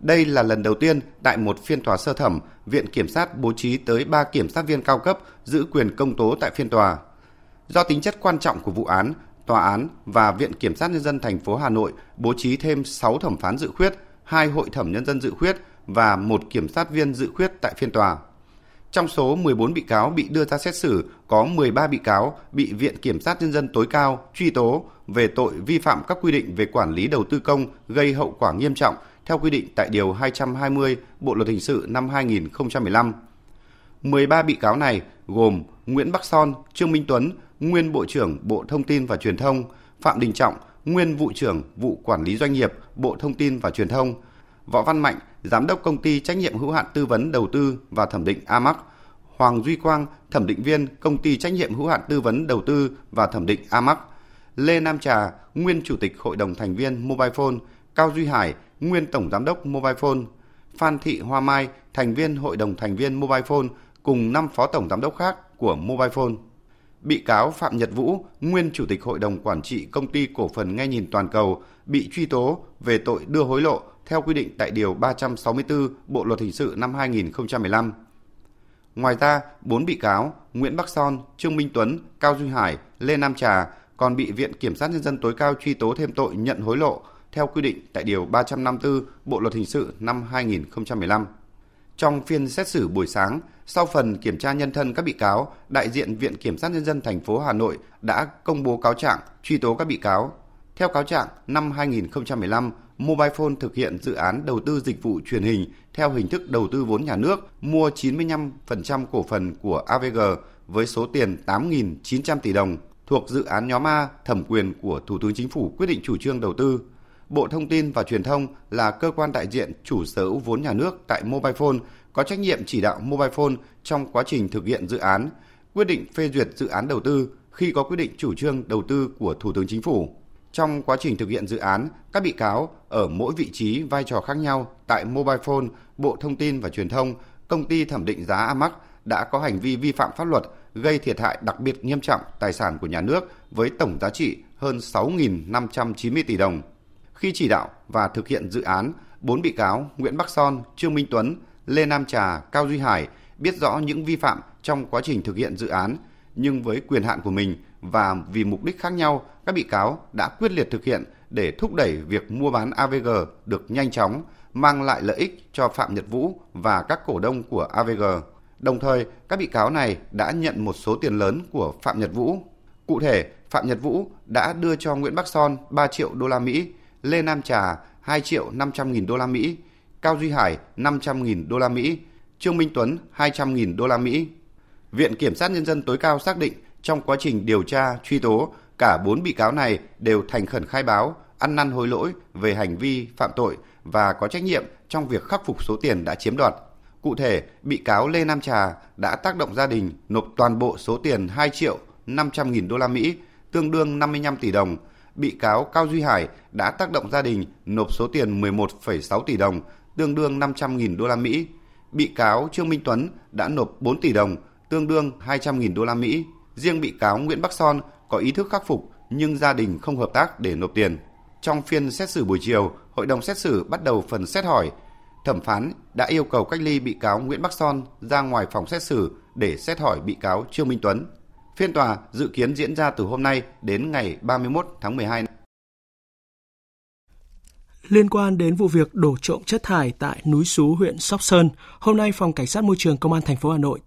Đây là lần đầu tiên tại một phiên tòa sơ thẩm, Viện Kiểm sát bố trí tới ba kiểm sát viên cao cấp giữ quyền công tố tại phiên tòa. Do tính chất quan trọng của vụ án, tòa án và Viện Kiểm sát Nhân dân thành phố Hà Nội bố trí thêm 6 thẩm phán dự khuyết, hai hội thẩm nhân dân dự khuyết và một kiểm sát viên dự khuyết tại phiên tòa. Trong số 14 bị cáo bị đưa ra xét xử, có 13 bị cáo bị Viện Kiểm sát Nhân dân tối cao truy tố về tội vi phạm các quy định về quản lý đầu tư công gây hậu quả nghiêm trọng theo quy định tại Điều 220 Bộ Luật Hình sự năm 2015. 13 bị cáo này gồm Nguyễn Bắc Son, Trương Minh Tuấn, nguyên Bộ trưởng Bộ Thông tin và Truyền thông, Phạm Đình Trọng, nguyên vụ trưởng vụ quản lý doanh nghiệp, Bộ Thông tin và Truyền thông, Võ Văn Mạnh, Giám đốc công ty trách nhiệm hữu hạn tư vấn đầu tư và thẩm định Amac, Hoàng Duy Quang, thẩm định viên công ty trách nhiệm hữu hạn tư vấn đầu tư và thẩm định Amac, Lê Nam Trà, nguyên chủ tịch hội đồng thành viên Mobile Phone, Cao Duy Hải, nguyên tổng giám đốc Mobile Phone, Phan Thị Hoa Mai, thành viên hội đồng thành viên Mobile Phone cùng 5 phó tổng giám đốc khác của Mobile Phone. Bị cáo Phạm Nhật Vũ, nguyên chủ tịch hội đồng quản trị công ty cổ phần nghe nhìn toàn cầu, bị truy tố về tội đưa hối lộ theo quy định tại Điều 364 Bộ Luật Hình sự năm 2015. Ngoài ra, 4 bị cáo Nguyễn Bắc Son, Trương Minh Tuấn, Cao Duy Hải, Lê Nam Trà còn bị Viện Kiểm sát Nhân dân tối cao truy tố thêm tội nhận hối lộ theo quy định tại Điều 354 Bộ Luật Hình sự năm 2015. Trong phiên xét xử buổi sáng, sau phần kiểm tra nhân thân các bị cáo, đại diện Viện Kiểm sát Nhân dân thành phố Hà Nội đã công bố cáo trạng truy tố các bị cáo. Theo cáo trạng, năm 2015, Mobile Phone thực hiện dự án đầu tư dịch vụ truyền hình theo hình thức đầu tư vốn nhà nước, mua 95% cổ phần của AVG với số tiền 8.900 tỷ đồng thuộc dự án nhóm A thẩm quyền của Thủ tướng Chính phủ quyết định chủ trương đầu tư. Bộ Thông tin và Truyền thông là cơ quan đại diện chủ sở hữu vốn nhà nước tại Mobile Phone có trách nhiệm chỉ đạo Mobile Phone trong quá trình thực hiện dự án, quyết định phê duyệt dự án đầu tư khi có quyết định chủ trương đầu tư của Thủ tướng Chính phủ. Trong quá trình thực hiện dự án, các bị cáo ở mỗi vị trí vai trò khác nhau tại Mobile Phone, Bộ Thông tin và Truyền thông, công ty thẩm định giá Amac đã có hành vi vi phạm pháp luật gây thiệt hại đặc biệt nghiêm trọng tài sản của nhà nước với tổng giá trị hơn 6.590 tỷ đồng. Khi chỉ đạo và thực hiện dự án, bốn bị cáo Nguyễn Bắc Son, Trương Minh Tuấn, Lê Nam Trà, Cao Duy Hải biết rõ những vi phạm trong quá trình thực hiện dự án, nhưng với quyền hạn của mình và vì mục đích khác nhau, các bị cáo đã quyết liệt thực hiện để thúc đẩy việc mua bán AVG được nhanh chóng, mang lại lợi ích cho Phạm Nhật Vũ và các cổ đông của AVG. Đồng thời, các bị cáo này đã nhận một số tiền lớn của Phạm Nhật Vũ. Cụ thể, Phạm Nhật Vũ đã đưa cho Nguyễn Bắc Son 3 triệu đô la Mỹ, Lê Nam Trà 2 triệu 500 nghìn đô la Mỹ, Cao Duy Hải 500 nghìn đô la Mỹ, Trương Minh Tuấn 200 nghìn đô la Mỹ. Viện Kiểm sát Nhân dân tối cao xác định trong quá trình điều tra, truy tố, cả bốn bị cáo này đều thành khẩn khai báo, ăn năn hối lỗi về hành vi phạm tội và có trách nhiệm trong việc khắc phục số tiền đã chiếm đoạt. Cụ thể, bị cáo Lê Nam Trà đã tác động gia đình nộp toàn bộ số tiền 2 triệu 500 nghìn đô la Mỹ, tương đương 55 tỷ đồng. Bị cáo Cao Duy Hải đã tác động gia đình nộp số tiền 11,6 tỷ đồng, tương đương 500 nghìn đô la Mỹ. Bị cáo Trương Minh Tuấn đã nộp 4 tỷ đồng, tương đương 200 nghìn đô la Mỹ. Riêng bị cáo Nguyễn Bắc Son có ý thức khắc phục nhưng gia đình không hợp tác để nộp tiền. Trong phiên xét xử buổi chiều, hội đồng xét xử bắt đầu phần xét hỏi. Thẩm phán đã yêu cầu cách ly bị cáo Nguyễn Bắc Son ra ngoài phòng xét xử để xét hỏi bị cáo Trương Minh Tuấn. Phiên tòa dự kiến diễn ra từ hôm nay đến ngày 31 tháng 12. Liên quan đến vụ việc đổ trộm chất thải tại núi Sú huyện Sóc Sơn, hôm nay Phòng Cảnh sát Môi trường Công an thành phố Hà Nội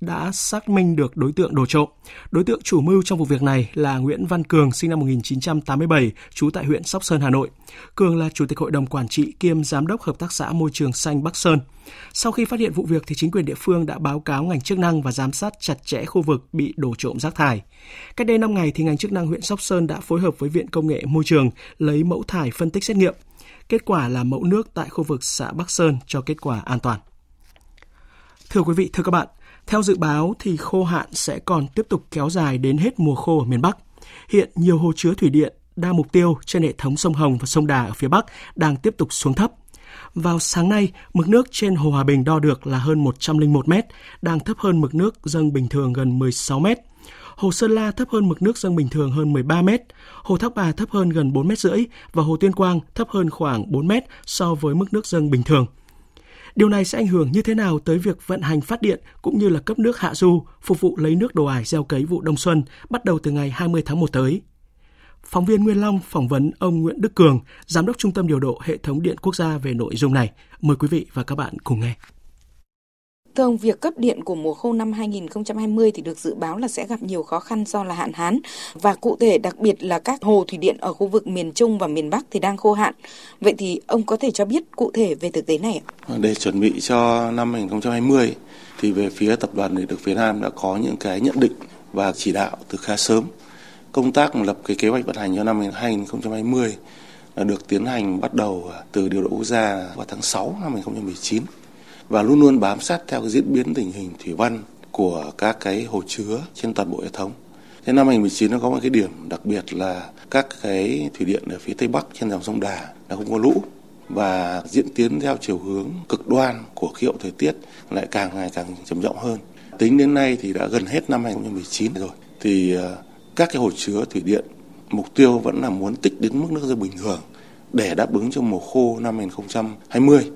đã xác minh được đối tượng đổ trộm. Đối tượng chủ mưu trong vụ việc này là Nguyễn Văn Cường, sinh năm 1987, trú tại huyện Sóc Sơn, Hà Nội. Cường là chủ tịch hội đồng quản trị kiêm giám đốc hợp tác xã môi trường xanh Bắc Sơn. Sau khi phát hiện vụ việc thì chính quyền địa phương đã báo cáo ngành chức năng và giám sát chặt chẽ khu vực bị đổ trộm rác thải. Cách đây 5 ngày thì ngành chức năng huyện Sóc Sơn đã phối hợp với Viện Công nghệ Môi trường lấy mẫu thải phân tích xét nghiệm. Kết quả là mẫu nước tại khu vực xã Bắc Sơn cho kết quả an toàn. Thưa quý vị, thưa các bạn, theo dự báo thì khô hạn sẽ còn tiếp tục kéo dài đến hết mùa khô ở miền Bắc. Hiện nhiều hồ chứa thủy điện đa mục tiêu trên hệ thống sông Hồng và sông Đà ở phía Bắc đang tiếp tục xuống thấp. Vào sáng nay, mực nước trên Hồ Hòa Bình đo được là hơn 101 mét, đang thấp hơn mực nước dâng bình thường gần 16 mét. Hồ Sơn La thấp hơn mực nước dâng bình thường hơn 13 mét, Hồ Thác Bà thấp hơn gần 4 mét rưỡi và Hồ Tuyên Quang thấp hơn khoảng 4 mét so với mức nước dâng bình thường. Điều này sẽ ảnh hưởng như thế nào tới việc vận hành phát điện cũng như là cấp nước hạ du, phục vụ lấy nước đồ ải gieo cấy vụ đông xuân bắt đầu từ ngày 20 tháng 1 tới. Phóng viên Nguyên Long phỏng vấn ông Nguyễn Đức Cường, Giám đốc Trung tâm Điều độ Hệ thống Điện Quốc gia về nội dung này. Mời quý vị và các bạn cùng nghe. Thưa ông, việc cấp điện của mùa khô năm 2020 thì được dự báo là sẽ gặp nhiều khó khăn do là hạn hán và cụ thể đặc biệt là các hồ thủy điện ở khu vực miền Trung và miền Bắc thì đang khô hạn. Vậy thì ông có thể cho biết cụ thể về thực tế này ạ? Để chuẩn bị cho năm 2020 thì về phía tập đoàn Điện lực Việt Nam đã có những cái nhận định và chỉ đạo từ khá sớm. Công tác lập cái kế hoạch vận hành cho năm 2020 được tiến hành bắt đầu từ điều độ quốc gia vào tháng 6 năm 2019 và luôn luôn bám sát theo cái diễn biến tình hình thủy văn của các cái hồ chứa trên toàn bộ hệ thống. Thế năm 2019 nó có một cái điểm đặc biệt là các cái thủy điện ở phía tây bắc trên dòng sông Đà là không có lũ và diễn tiến theo chiều hướng cực đoan của khí hậu thời tiết lại càng ngày càng trầm trọng hơn. Tính đến nay thì đã gần hết năm 2019 rồi thì ờ, các cái hồ chứa thủy điện mục tiêu vẫn là muốn tích đến mức nước dân bình thường để đáp ứng cho mùa khô năm 2020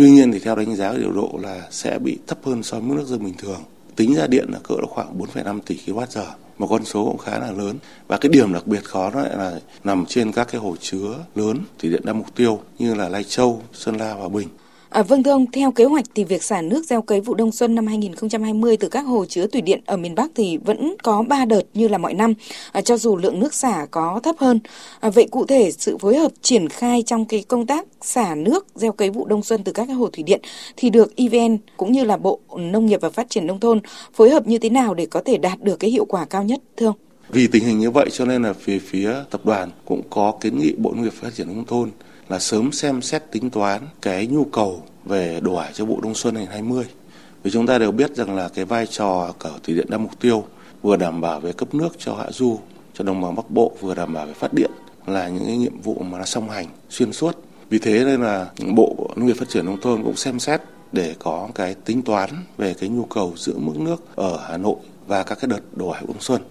Tuy nhiên thì theo đánh giá điều độ là sẽ bị thấp hơn so với mức nước dân bình thường. Tính ra điện là cỡ khoảng 4,5 tỷ kWh, một con số cũng khá là lớn. Và cái điểm đặc biệt khó đó lại là nằm trên các cái hồ chứa lớn thủy điện đa mục tiêu như là Lai Châu, Sơn La và Bình. À, vâng thưa ông, theo kế hoạch thì việc xả nước gieo cấy vụ đông xuân năm 2020 từ các hồ chứa thủy điện ở miền Bắc thì vẫn có 3 đợt như là mọi năm, à, cho dù lượng nước xả có thấp hơn. À, vậy cụ thể sự phối hợp triển khai trong cái công tác xả nước gieo cấy vụ đông xuân từ các hồ thủy điện thì được EVN cũng như là Bộ Nông nghiệp và Phát triển Nông thôn phối hợp như thế nào để có thể đạt được cái hiệu quả cao nhất thưa ông? Vì tình hình như vậy cho nên là phía phía tập đoàn cũng có kiến nghị Bộ Nông nghiệp và Phát triển Nông thôn là sớm xem xét tính toán cái nhu cầu về đồ ải cho vụ đông xuân 2020. Vì chúng ta đều biết rằng là cái vai trò của thủy điện đa mục tiêu vừa đảm bảo về cấp nước cho hạ du, cho đồng bằng Bắc Bộ, vừa đảm bảo về phát điện là những cái nhiệm vụ mà nó song hành xuyên suốt. Vì thế nên là Bộ Nông nghiệp Phát triển Nông thôn cũng xem xét để có cái tính toán về cái nhu cầu giữ mức nước ở Hà Nội và các cái đợt đổ ải đông xuân.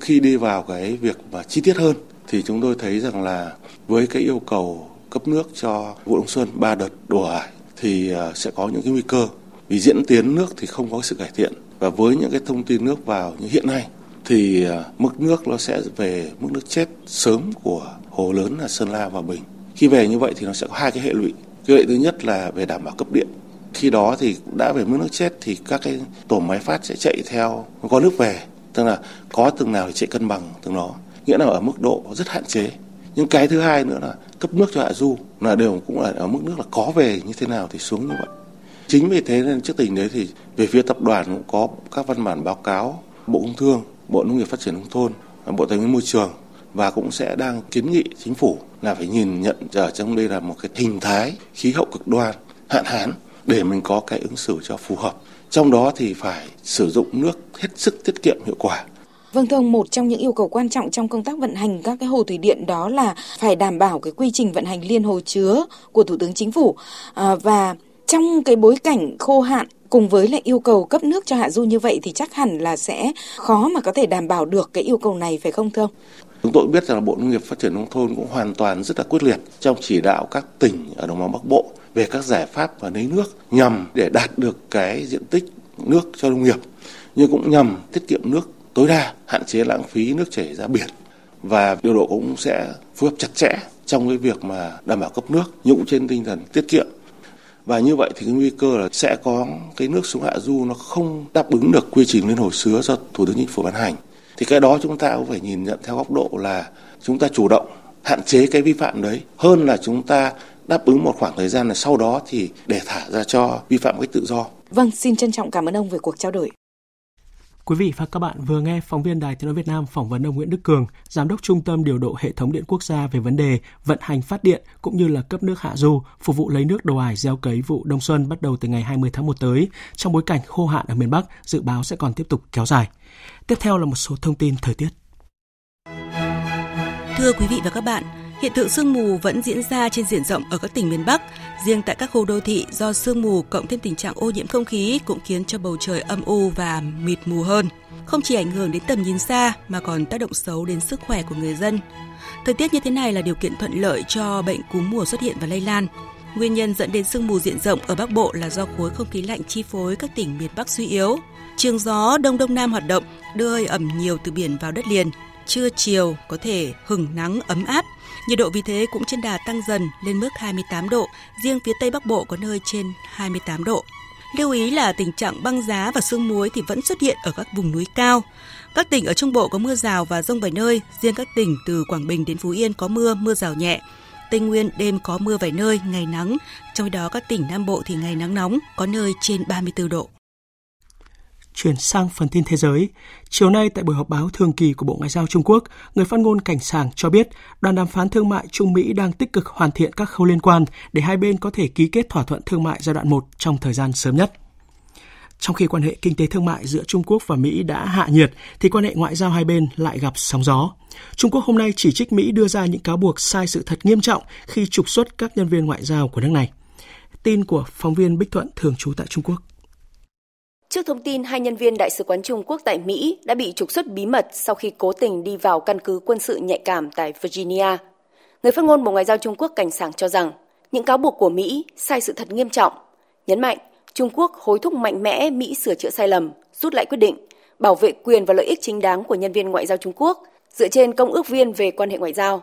Khi đi vào cái việc mà chi tiết hơn thì chúng tôi thấy rằng là với cái yêu cầu cấp nước cho vụ đông xuân ba đợt đổ ải thì à, sẽ có những cái nguy cơ vì diễn tiến nước thì không có sự cải thiện và với những cái thông tin nước vào như hiện nay thì à, mức nước nó sẽ về mức nước chết sớm của hồ lớn là Sơn La và Bình. Khi về như vậy thì nó sẽ có hai cái hệ lụy. Cái hệ lụy thứ nhất là về đảm bảo cấp điện. Khi đó thì đã về mức nước chết thì các cái tổ máy phát sẽ chạy theo có nước về, tức là có từng nào thì chạy cân bằng từng đó. Nghĩa là ở mức độ rất hạn chế. Nhưng cái thứ hai nữa là cấp nước cho hạ du là đều cũng là ở mức nước là có về như thế nào thì xuống như vậy. Chính vì thế nên trước tình đấy thì về phía tập đoàn cũng có các văn bản báo cáo Bộ Công Thương, Bộ Nông nghiệp Phát triển Nông thôn, Bộ Tài nguyên Môi trường và cũng sẽ đang kiến nghị chính phủ là phải nhìn nhận ở trong đây là một cái hình thái khí hậu cực đoan, hạn hán để mình có cái ứng xử cho phù hợp. Trong đó thì phải sử dụng nước hết sức tiết kiệm hiệu quả. Vâng thưa ông, một trong những yêu cầu quan trọng trong công tác vận hành các cái hồ thủy điện đó là phải đảm bảo cái quy trình vận hành liên hồ chứa của Thủ tướng Chính phủ à, và trong cái bối cảnh khô hạn cùng với lại yêu cầu cấp nước cho hạ du như vậy thì chắc hẳn là sẽ khó mà có thể đảm bảo được cái yêu cầu này phải không thưa ông? Chúng tôi biết rằng là Bộ Nông nghiệp Phát triển Nông thôn cũng hoàn toàn rất là quyết liệt trong chỉ đạo các tỉnh ở đồng bằng Bắc Bộ về các giải pháp và lấy nước nhằm để đạt được cái diện tích nước cho nông nghiệp nhưng cũng nhằm tiết kiệm nước tối đa, hạn chế lãng phí nước chảy ra biển và điều độ cũng sẽ phối hợp chặt chẽ trong cái việc mà đảm bảo cấp nước nhũng trên tinh thần tiết kiệm và như vậy thì cái nguy cơ là sẽ có cái nước xuống hạ du nó không đáp ứng được quy trình liên hồ sứa do thủ tướng chính phủ ban hành thì cái đó chúng ta cũng phải nhìn nhận theo góc độ là chúng ta chủ động hạn chế cái vi phạm đấy hơn là chúng ta đáp ứng một khoảng thời gian là sau đó thì để thả ra cho vi phạm cách tự do. Vâng, xin trân trọng cảm ơn ông về cuộc trao đổi. Quý vị và các bạn vừa nghe phóng viên Đài Tiếng nói Việt Nam phỏng vấn ông Nguyễn Đức Cường, giám đốc Trung tâm điều độ hệ thống điện quốc gia về vấn đề vận hành phát điện cũng như là cấp nước hạ du, phục vụ lấy nước đồ ải gieo cấy vụ đông xuân bắt đầu từ ngày 20 tháng 1 tới, trong bối cảnh khô hạn ở miền Bắc dự báo sẽ còn tiếp tục kéo dài. Tiếp theo là một số thông tin thời tiết. Thưa quý vị và các bạn, Hiện tượng sương mù vẫn diễn ra trên diện rộng ở các tỉnh miền Bắc. Riêng tại các khu đô thị do sương mù cộng thêm tình trạng ô nhiễm không khí cũng khiến cho bầu trời âm u và mịt mù hơn. Không chỉ ảnh hưởng đến tầm nhìn xa mà còn tác động xấu đến sức khỏe của người dân. Thời tiết như thế này là điều kiện thuận lợi cho bệnh cúm mùa xuất hiện và lây lan. Nguyên nhân dẫn đến sương mù diện rộng ở Bắc Bộ là do khối không khí lạnh chi phối các tỉnh miền Bắc suy yếu. Trường gió đông đông nam hoạt động, đưa hơi ẩm nhiều từ biển vào đất liền. Trưa chiều có thể hừng nắng ấm áp, Nhiệt độ vì thế cũng trên đà tăng dần lên mức 28 độ, riêng phía Tây Bắc Bộ có nơi trên 28 độ. Lưu ý là tình trạng băng giá và sương muối thì vẫn xuất hiện ở các vùng núi cao. Các tỉnh ở Trung Bộ có mưa rào và rông vài nơi, riêng các tỉnh từ Quảng Bình đến Phú Yên có mưa, mưa rào nhẹ. Tây Nguyên đêm có mưa vài nơi, ngày nắng. Trong đó các tỉnh Nam Bộ thì ngày nắng nóng, có nơi trên 34 độ. Chuyển sang phần tin thế giới, chiều nay tại buổi họp báo thường kỳ của Bộ Ngoại giao Trung Quốc, người phát ngôn cảnh sảng cho biết đoàn đàm phán thương mại Trung Mỹ đang tích cực hoàn thiện các khâu liên quan để hai bên có thể ký kết thỏa thuận thương mại giai đoạn 1 trong thời gian sớm nhất. Trong khi quan hệ kinh tế thương mại giữa Trung Quốc và Mỹ đã hạ nhiệt, thì quan hệ ngoại giao hai bên lại gặp sóng gió. Trung Quốc hôm nay chỉ trích Mỹ đưa ra những cáo buộc sai sự thật nghiêm trọng khi trục xuất các nhân viên ngoại giao của nước này. Tin của phóng viên Bích Thuận thường trú tại Trung Quốc. Trước thông tin hai nhân viên Đại sứ quán Trung Quốc tại Mỹ đã bị trục xuất bí mật sau khi cố tình đi vào căn cứ quân sự nhạy cảm tại Virginia, người phát ngôn Bộ Ngoại giao Trung Quốc cảnh sảng cho rằng những cáo buộc của Mỹ sai sự thật nghiêm trọng, nhấn mạnh Trung Quốc hối thúc mạnh mẽ Mỹ sửa chữa sai lầm, rút lại quyết định, bảo vệ quyền và lợi ích chính đáng của nhân viên ngoại giao Trung Quốc dựa trên công ước viên về quan hệ ngoại giao.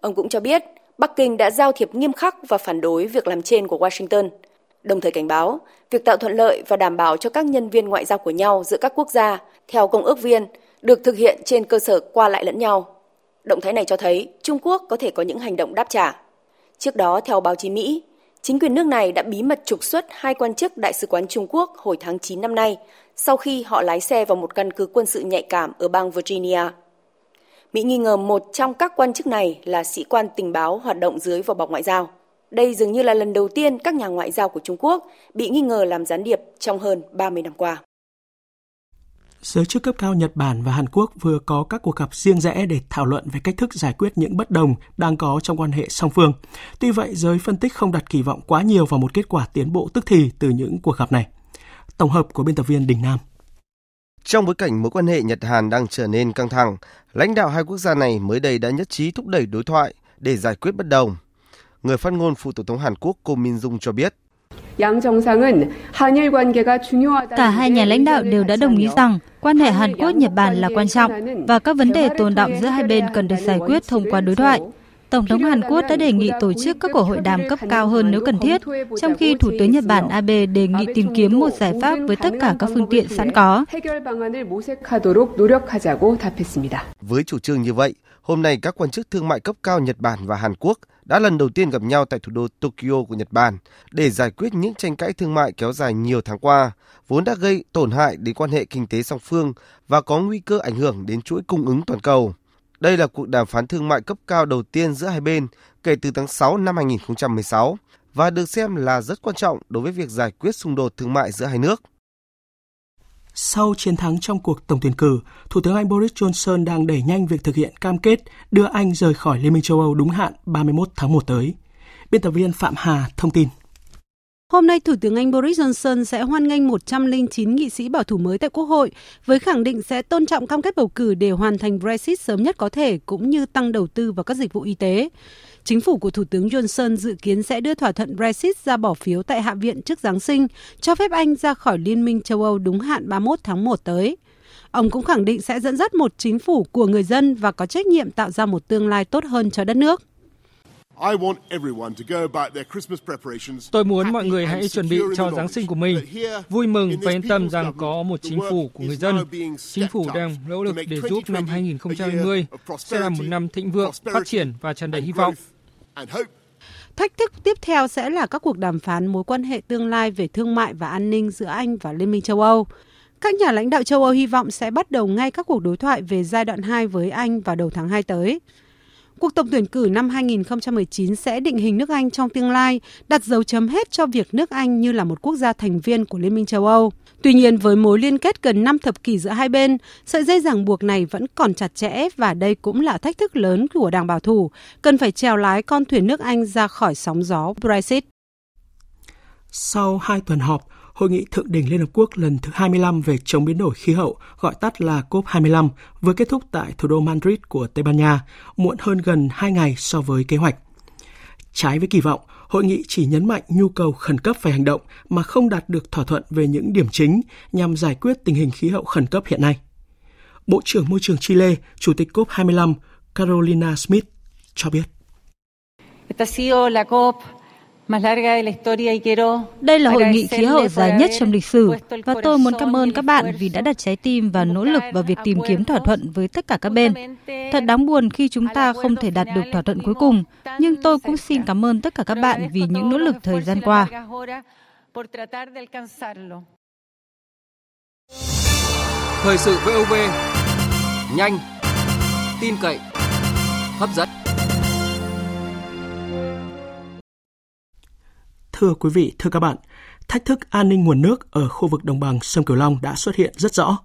Ông cũng cho biết Bắc Kinh đã giao thiệp nghiêm khắc và phản đối việc làm trên của Washington – đồng thời cảnh báo việc tạo thuận lợi và đảm bảo cho các nhân viên ngoại giao của nhau giữa các quốc gia theo công ước viên được thực hiện trên cơ sở qua lại lẫn nhau. Động thái này cho thấy Trung Quốc có thể có những hành động đáp trả. Trước đó, theo báo chí Mỹ, chính quyền nước này đã bí mật trục xuất hai quan chức Đại sứ quán Trung Quốc hồi tháng 9 năm nay sau khi họ lái xe vào một căn cứ quân sự nhạy cảm ở bang Virginia. Mỹ nghi ngờ một trong các quan chức này là sĩ quan tình báo hoạt động dưới vỏ bọc ngoại giao. Đây dường như là lần đầu tiên các nhà ngoại giao của Trung Quốc bị nghi ngờ làm gián điệp trong hơn 30 năm qua. Giới chức cấp cao Nhật Bản và Hàn Quốc vừa có các cuộc gặp riêng rẽ để thảo luận về cách thức giải quyết những bất đồng đang có trong quan hệ song phương. Tuy vậy, giới phân tích không đặt kỳ vọng quá nhiều vào một kết quả tiến bộ tức thì từ những cuộc gặp này. Tổng hợp của biên tập viên Đình Nam. Trong bối cảnh mối quan hệ Nhật-Hàn đang trở nên căng thẳng, lãnh đạo hai quốc gia này mới đây đã nhất trí thúc đẩy đối thoại để giải quyết bất đồng. Người phát ngôn phụ Tổng thống Hàn Quốc Ko Min Jung cho biết, Cả hai nhà lãnh đạo đều đã đồng ý rằng quan hệ Hàn Quốc-Nhật Bản là quan trọng và các vấn đề tồn động giữa hai bên cần được giải quyết thông qua đối thoại. Tổng thống Hàn Quốc đã đề nghị tổ chức các cuộc hội đàm cấp cao hơn nếu cần thiết, trong khi Thủ tướng Nhật Bản Abe đề nghị tìm kiếm một giải pháp với tất cả các phương tiện sẵn có. Với chủ trương như vậy, hôm nay các quan chức thương mại cấp cao Nhật Bản và Hàn Quốc đã lần đầu tiên gặp nhau tại thủ đô Tokyo của Nhật Bản để giải quyết những tranh cãi thương mại kéo dài nhiều tháng qua, vốn đã gây tổn hại đến quan hệ kinh tế song phương và có nguy cơ ảnh hưởng đến chuỗi cung ứng toàn cầu. Đây là cuộc đàm phán thương mại cấp cao đầu tiên giữa hai bên kể từ tháng 6 năm 2016 và được xem là rất quan trọng đối với việc giải quyết xung đột thương mại giữa hai nước. Sau chiến thắng trong cuộc tổng tuyển cử, Thủ tướng Anh Boris Johnson đang đẩy nhanh việc thực hiện cam kết đưa Anh rời khỏi Liên minh châu Âu đúng hạn 31 tháng 1 tới. Biên tập viên Phạm Hà thông tin. Hôm nay, Thủ tướng Anh Boris Johnson sẽ hoan nghênh 109 nghị sĩ bảo thủ mới tại Quốc hội với khẳng định sẽ tôn trọng cam kết bầu cử để hoàn thành Brexit sớm nhất có thể cũng như tăng đầu tư vào các dịch vụ y tế. Chính phủ của Thủ tướng Johnson dự kiến sẽ đưa thỏa thuận Brexit ra bỏ phiếu tại Hạ viện trước Giáng sinh, cho phép Anh ra khỏi Liên minh châu Âu đúng hạn 31 tháng 1 tới. Ông cũng khẳng định sẽ dẫn dắt một chính phủ của người dân và có trách nhiệm tạo ra một tương lai tốt hơn cho đất nước. Tôi muốn mọi người hãy chuẩn bị cho Giáng sinh của mình, vui mừng và yên tâm rằng có một chính phủ của người dân. Chính phủ đang nỗ lực để giúp năm 2020 sẽ là một năm thịnh vượng, phát triển và tràn đầy hy vọng. Thách thức tiếp theo sẽ là các cuộc đàm phán mối quan hệ tương lai về thương mại và an ninh giữa Anh và Liên minh châu Âu. Các nhà lãnh đạo châu Âu hy vọng sẽ bắt đầu ngay các cuộc đối thoại về giai đoạn 2 với Anh vào đầu tháng 2 tới. Cuộc tổng tuyển cử năm 2019 sẽ định hình nước Anh trong tương lai, đặt dấu chấm hết cho việc nước Anh như là một quốc gia thành viên của Liên minh châu Âu. Tuy nhiên, với mối liên kết gần 5 thập kỷ giữa hai bên, sợi dây ràng buộc này vẫn còn chặt chẽ và đây cũng là thách thức lớn của đảng bảo thủ, cần phải trèo lái con thuyền nước Anh ra khỏi sóng gió Brexit. Sau hai tuần họp, Hội nghị Thượng đỉnh Liên Hợp Quốc lần thứ 25 về chống biến đổi khí hậu, gọi tắt là COP25, vừa kết thúc tại thủ đô Madrid của Tây Ban Nha, muộn hơn gần 2 ngày so với kế hoạch. Trái với kỳ vọng, hội nghị chỉ nhấn mạnh nhu cầu khẩn cấp phải hành động mà không đạt được thỏa thuận về những điểm chính nhằm giải quyết tình hình khí hậu khẩn cấp hiện nay. Bộ trưởng Môi trường Chile, Chủ tịch COP25 Carolina Smith cho biết. Đây là hội nghị khí hậu dài nhất trong lịch sử và tôi muốn cảm ơn các bạn vì đã đặt trái tim và nỗ lực vào việc tìm kiếm thỏa thuận với tất cả các bên. Thật đáng buồn khi chúng ta không thể đạt được thỏa thuận cuối cùng, nhưng tôi cũng xin cảm ơn tất cả các bạn vì những nỗ lực thời gian qua. Thời sự VOV, nhanh, tin cậy, hấp dẫn. Thưa quý vị, thưa các bạn, thách thức an ninh nguồn nước ở khu vực đồng bằng sông Cửu Long đã xuất hiện rất rõ.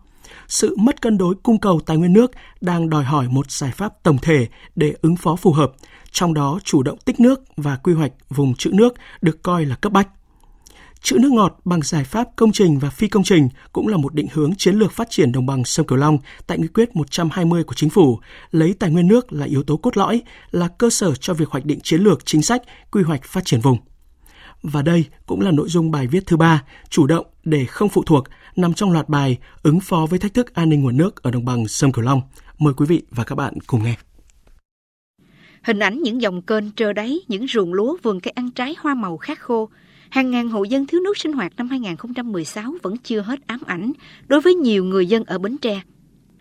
Sự mất cân đối cung cầu tài nguyên nước đang đòi hỏi một giải pháp tổng thể để ứng phó phù hợp, trong đó chủ động tích nước và quy hoạch vùng trữ nước được coi là cấp bách. Trữ nước ngọt bằng giải pháp công trình và phi công trình cũng là một định hướng chiến lược phát triển đồng bằng sông Cửu Long tại nghị quyết 120 của chính phủ, lấy tài nguyên nước là yếu tố cốt lõi, là cơ sở cho việc hoạch định chiến lược chính sách, quy hoạch phát triển vùng. Và đây cũng là nội dung bài viết thứ ba, chủ động để không phụ thuộc, nằm trong loạt bài ứng phó với thách thức an ninh nguồn nước ở đồng bằng sông Cửu Long. Mời quý vị và các bạn cùng nghe. Hình ảnh những dòng kênh trơ đáy, những ruộng lúa vườn cây ăn trái hoa màu khát khô, hàng ngàn hộ dân thiếu nước sinh hoạt năm 2016 vẫn chưa hết ám ảnh đối với nhiều người dân ở Bến Tre.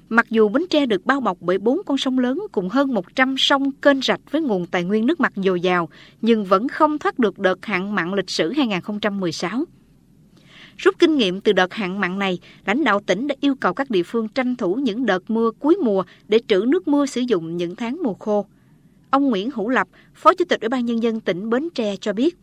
Mặc dù Bến Tre được bao bọc bởi bốn con sông lớn cùng hơn 100 sông kênh rạch với nguồn tài nguyên nước mặt dồi dào, nhưng vẫn không thoát được đợt hạn mặn lịch sử 2016. Rút kinh nghiệm từ đợt hạn mặn này, lãnh đạo tỉnh đã yêu cầu các địa phương tranh thủ những đợt mưa cuối mùa để trữ nước mưa sử dụng những tháng mùa khô. Ông Nguyễn Hữu Lập, Phó Chủ tịch Ủy ban Nhân dân tỉnh Bến Tre cho biết,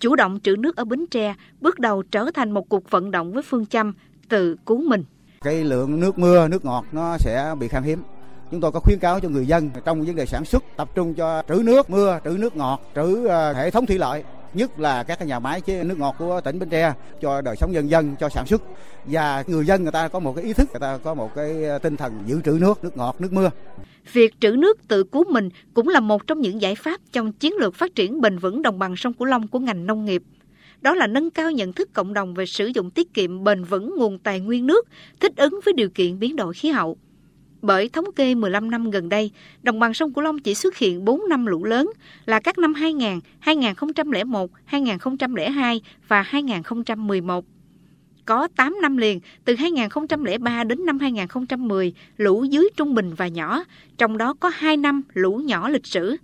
chủ động trữ nước ở Bến Tre bước đầu trở thành một cuộc vận động với phương châm tự cứu mình. Cái lượng nước mưa, nước ngọt nó sẽ bị khan hiếm. Chúng tôi có khuyến cáo cho người dân trong vấn đề sản xuất tập trung cho trữ nước mưa, trữ nước ngọt, trữ ờ, hệ thống thủy lợi nhất là các cái nhà máy chế nước ngọt của tỉnh Bến Tre cho đời sống nhân dân cho sản xuất và người dân người ta có một cái ý thức người ta có một cái ờ, tinh thần giữ trữ nước nước ngọt nước mưa Việc trữ nước tự cứu mình cũng là một trong những giải pháp trong chiến lược phát triển bền vững đồng bằng sông Cửu Long của ngành nông nghiệp. Đó là nâng cao nhận thức cộng đồng về sử dụng tiết kiệm bền vững nguồn tài nguyên nước, thích ứng với điều kiện biến đổi khí hậu. Bởi thống kê 15 năm gần đây, đồng bằng sông Cửu Long chỉ xuất hiện 4 năm lũ lớn là các năm 2000, 2001, 2002 và 2011. Có 8 năm liền, từ 2003 đến năm 2010, lũ dưới trung bình và nhỏ, trong đó có 2 năm lũ nhỏ lịch sử.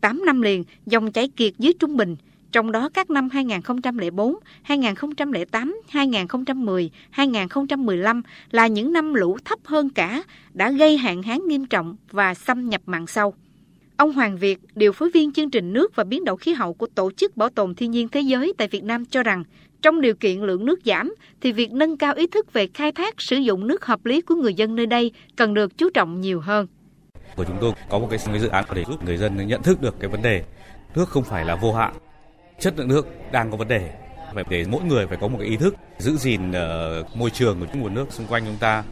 8 năm liền, dòng chảy kiệt dưới trung bình, trong đó các năm 2004, 2008, 2010, 2015 là những năm lũ thấp hơn cả, đã gây hạn hán nghiêm trọng và xâm nhập mặn sâu. Ông Hoàng Việt, điều phối viên chương trình nước và biến đổi khí hậu của Tổ chức Bảo tồn Thiên nhiên Thế giới tại Việt Nam cho rằng, trong điều kiện lượng nước giảm, thì việc nâng cao ý thức về khai thác sử dụng nước hợp lý của người dân nơi đây cần được chú trọng nhiều hơn. Của chúng tôi có một cái dự án để giúp người dân nhận thức được cái vấn đề nước không phải là vô hạn chất lượng nước đang có vấn đề. Phải để mỗi người phải có một cái ý thức giữ gìn ờ, môi trường của nguồn nước xung quanh chúng ta.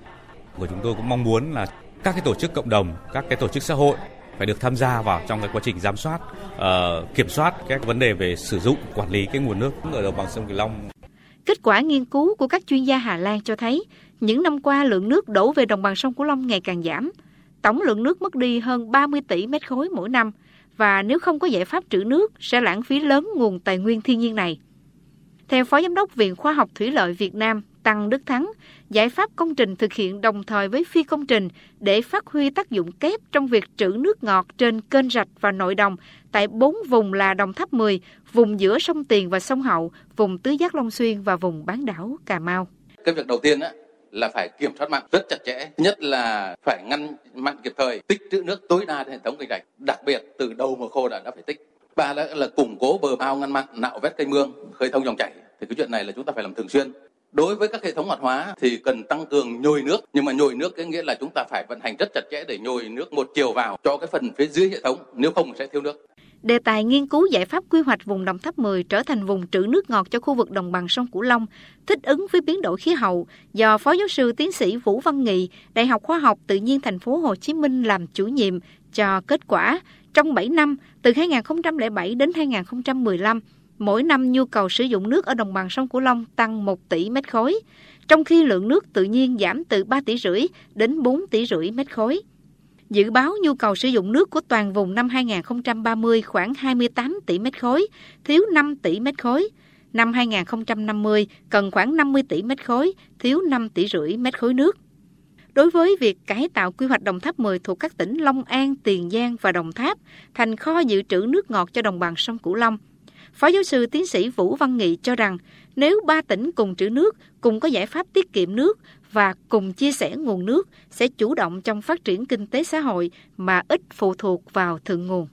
Của chúng tôi cũng mong muốn là các cái tổ chức cộng đồng các cái tổ chức xã hội phải được tham gia vào trong cái quá trình giám sát, uh, kiểm soát các vấn đề về sử dụng quản lý cái nguồn nước ở đồng bằng sông Cửu Long. Kết quả nghiên cứu của các chuyên gia Hà Lan cho thấy, những năm qua lượng nước đổ về đồng bằng sông Cửu Long ngày càng giảm. Tổng lượng nước mất đi hơn 30 tỷ mét khối mỗi năm, và nếu không có giải pháp trữ nước sẽ lãng phí lớn nguồn tài nguyên thiên nhiên này. Theo Phó Giám đốc Viện Khoa học Thủy lợi Việt Nam Tăng Đức Thắng, giải pháp công trình thực hiện đồng thời với phi công trình để phát huy tác dụng kép trong việc trữ nước ngọt trên kênh rạch và nội đồng tại bốn vùng là Đồng Tháp 10, vùng giữa sông Tiền và sông Hậu, vùng tứ giác Long Xuyên và vùng bán đảo Cà Mau. Cái việc đầu tiên á, là phải kiểm soát mặn rất chặt chẽ nhất là phải ngăn mặn kịp thời tích trữ nước tối đa trên hệ thống kênh rạch đặc biệt từ đầu mùa khô đã đã phải tích. Ba là, là củng cố bờ bao ngăn mặn nạo vét kênh mương khơi thông dòng chảy. Thì cái chuyện này là chúng ta phải làm thường xuyên. Đối với các hệ thống hoạt hóa thì cần tăng cường nhồi nước nhưng mà nhồi nước cái nghĩa là chúng ta phải vận hành rất chặt chẽ để nhồi nước một chiều vào cho cái phần phía dưới hệ thống nếu không sẽ thiếu nước đề tài nghiên cứu giải pháp quy hoạch vùng Đồng Tháp 10 trở thành vùng trữ nước ngọt cho khu vực đồng bằng sông Cửu Long, thích ứng với biến đổi khí hậu do Phó giáo sư tiến sĩ Vũ Văn Nghị, Đại học Khoa học Tự nhiên Thành phố Hồ Chí Minh làm chủ nhiệm cho kết quả trong 7 năm từ 2007 đến 2015 mỗi năm nhu cầu sử dụng nước ở đồng bằng sông Cửu Long tăng 1 tỷ mét khối, trong khi lượng nước tự nhiên giảm từ 3 tỷ rưỡi đến 4 tỷ rưỡi mét khối. Dự báo nhu cầu sử dụng nước của toàn vùng năm 2030 khoảng 28 tỷ mét khối, thiếu 5 tỷ mét khối. Năm 2050 cần khoảng 50 tỷ mét khối, thiếu 5 tỷ rưỡi mét khối nước. Đối với việc cải tạo quy hoạch Đồng Tháp 10 thuộc các tỉnh Long An, Tiền Giang và Đồng Tháp thành kho dự trữ nước ngọt cho đồng bằng sông Cửu Long, Phó giáo sư tiến sĩ Vũ Văn Nghị cho rằng nếu ba tỉnh cùng trữ nước, cùng có giải pháp tiết kiệm nước và cùng chia sẻ nguồn nước sẽ chủ động trong phát triển kinh tế xã hội mà ít phụ thuộc vào thượng nguồn.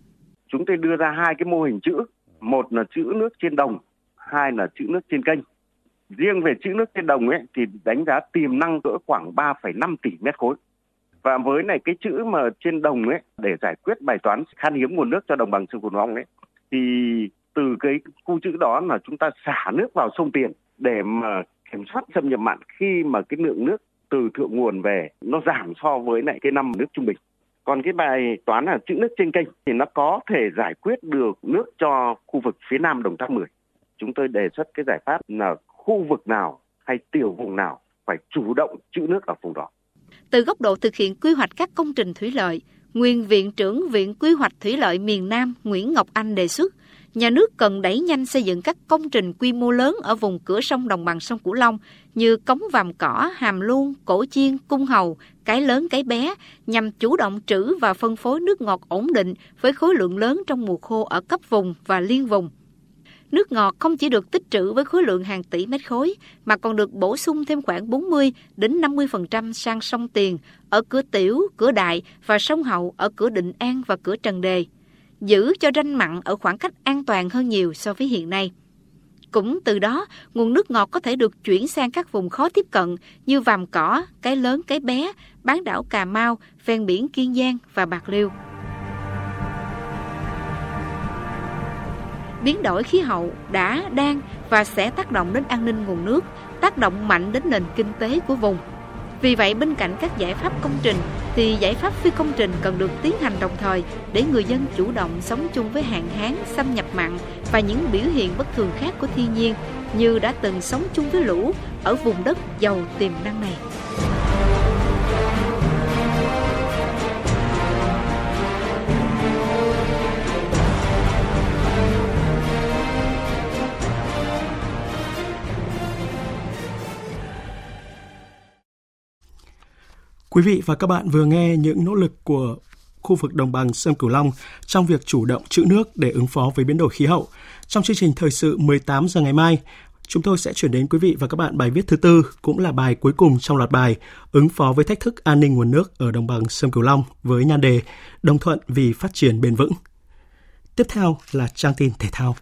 Chúng tôi đưa ra hai cái mô hình chữ, một là chữ nước trên đồng, hai là chữ nước trên kênh. Riêng về chữ nước trên đồng ấy thì đánh giá tiềm năng cỡ khoảng 3,5 tỷ mét khối. Và với này cái chữ mà trên đồng ấy để giải quyết bài toán khan hiếm nguồn nước cho đồng bằng sông Cửu Long ấy thì từ cái khu chữ đó là chúng ta xả nước vào sông Tiền để mà kiểm soát xâm nhập mặn khi mà cái lượng nước từ thượng nguồn về nó giảm so với lại cái năm nước trung bình. Còn cái bài toán là chữ nước trên kênh thì nó có thể giải quyết được nước cho khu vực phía nam Đồng Tháp 10. Chúng tôi đề xuất cái giải pháp là khu vực nào hay tiểu vùng nào phải chủ động trữ nước ở vùng đó. Từ góc độ thực hiện quy hoạch các công trình thủy lợi, Nguyên Viện trưởng Viện Quy hoạch Thủy lợi miền Nam Nguyễn Ngọc Anh đề xuất nhà nước cần đẩy nhanh xây dựng các công trình quy mô lớn ở vùng cửa sông đồng bằng sông Cửu Long như cống Vàm Cỏ, Hàm Luông, Cổ Chiên, Cung Hầu, Cái Lớn, Cái Bé nhằm chủ động trữ và phân phối nước ngọt ổn định với khối lượng lớn trong mùa khô ở cấp vùng và liên vùng. Nước ngọt không chỉ được tích trữ với khối lượng hàng tỷ mét khối mà còn được bổ sung thêm khoảng 40 đến 50% sang sông Tiền ở cửa Tiểu, cửa Đại và sông Hậu ở cửa Định An và cửa Trần Đề giữ cho ranh mặn ở khoảng cách an toàn hơn nhiều so với hiện nay. Cũng từ đó, nguồn nước ngọt có thể được chuyển sang các vùng khó tiếp cận như Vàm Cỏ, Cái Lớn, Cái Bé, bán đảo Cà Mau, ven biển Kiên Giang và Bạc Liêu. Biến đổi khí hậu đã, đang và sẽ tác động đến an ninh nguồn nước, tác động mạnh đến nền kinh tế của vùng. Vì vậy bên cạnh các giải pháp công trình thì giải pháp phi công trình cần được tiến hành đồng thời để người dân chủ động sống chung với hạn hán, xâm nhập mặn và những biểu hiện bất thường khác của thiên nhiên như đã từng sống chung với lũ ở vùng đất giàu tiềm năng này. Quý vị và các bạn vừa nghe những nỗ lực của khu vực đồng bằng sông Cửu Long trong việc chủ động trữ nước để ứng phó với biến đổi khí hậu. Trong chương trình thời sự 18 giờ ngày mai, chúng tôi sẽ chuyển đến quý vị và các bạn bài viết thứ tư, cũng là bài cuối cùng trong loạt bài ứng phó với thách thức an ninh nguồn nước ở đồng bằng sông Cửu Long với nhan đề Đồng thuận vì phát triển bền vững. Tiếp theo là trang tin thể thao.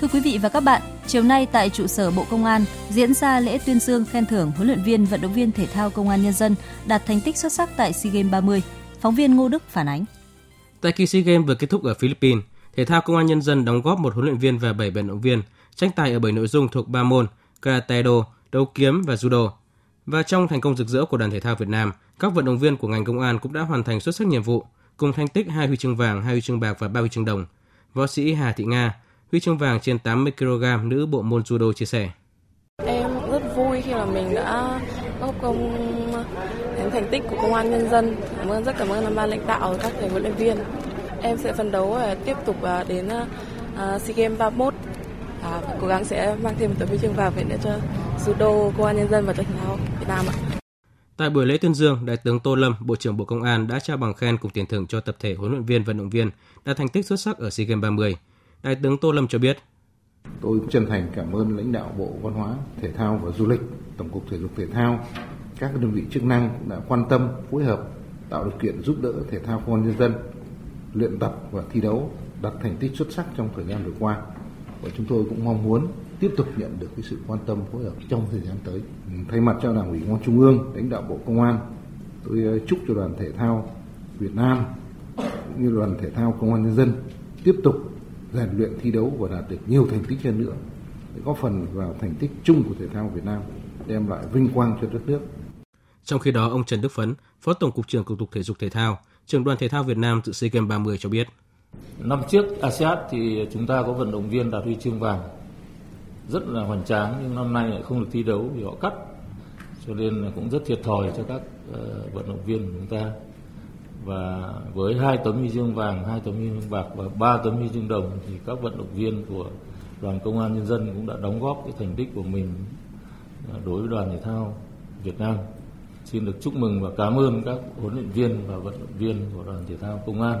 Thưa quý vị và các bạn, chiều nay tại trụ sở Bộ Công an diễn ra lễ tuyên dương khen thưởng huấn luyện viên vận động viên thể thao Công an Nhân dân đạt thành tích xuất sắc tại SEA Games 30. Phóng viên Ngô Đức phản ánh. Tại kỳ SEA Games vừa kết thúc ở Philippines, thể thao Công an Nhân dân đóng góp một huấn luyện viên và 7 vận động viên tranh tài ở 7 nội dung thuộc 3 môn karate do, đấu kiếm và judo. Và trong thành công rực rỡ của đoàn thể thao Việt Nam, các vận động viên của ngành công an cũng đã hoàn thành xuất sắc nhiệm vụ, cùng thành tích hai huy chương vàng, hai huy chương bạc và ba huy chương đồng. Võ sĩ Hà Thị Nga, huy chương vàng trên 80 kg nữ bộ môn judo chia sẻ. Em rất vui khi mà mình đã góp công đến thành tích của công an nhân dân. Cảm ơn rất cảm ơn ban lãnh đạo và các thầy huấn luyện viên. Em sẽ phấn đấu để tiếp tục à, đến uh, SEA Games 31 à, và cố gắng sẽ mang thêm một tấm huy chương vàng về nữa cho judo công an nhân dân và thể thao Việt Nam ạ. Tại buổi lễ tuyên dương, Đại tướng Tô Lâm, Bộ trưởng Bộ Công an đã trao bằng khen cùng tiền thưởng cho tập thể huấn luyện viên vận động viên đạt thành tích xuất sắc ở SEA Games 30. Đại tướng Tô Lâm cho biết. Tôi chân thành cảm ơn lãnh đạo Bộ Văn hóa, Thể thao và Du lịch, Tổng cục Thể dục Thể thao, các đơn vị chức năng cũng đã quan tâm, phối hợp, tạo điều kiện giúp đỡ thể thao công an nhân dân luyện tập và thi đấu đạt thành tích xuất sắc trong thời gian vừa qua. Và chúng tôi cũng mong muốn tiếp tục nhận được cái sự quan tâm phối hợp trong thời gian tới. Ừ, thay mặt cho Đảng ủy Công an Trung ương, lãnh đạo Bộ Công an, tôi ờ, chúc cho đoàn thể thao Việt Nam cũng như đoàn thể thao Công an nhân dân tiếp tục rèn luyện thi đấu và đạt được nhiều thành tích hơn nữa để góp phần vào thành tích chung của thể thao Việt Nam, đem lại vinh quang cho đất nước. Trong khi đó, ông Trần Đức Phấn, Phó Tổng cục trưởng Cục Tục Thể dục Thể thao, trưởng đoàn thể thao Việt Nam dự SEA Games 30 cho biết. Năm trước ASEAN thì chúng ta có vận động viên đạt huy chương vàng rất là hoành tráng nhưng năm nay lại không được thi đấu vì họ cắt cho nên cũng rất thiệt thòi cho các uh, vận động viên của chúng ta và với hai tấm huy chương vàng, hai tấm huy chương bạc và ba tấm huy chương đồng thì các vận động viên của đoàn công an nhân dân cũng đã đóng góp cái thành tích của mình à, đối với đoàn thể thao Việt Nam. Xin được chúc mừng và cảm ơn các huấn luyện viên và vận động viên của đoàn thể thao công an.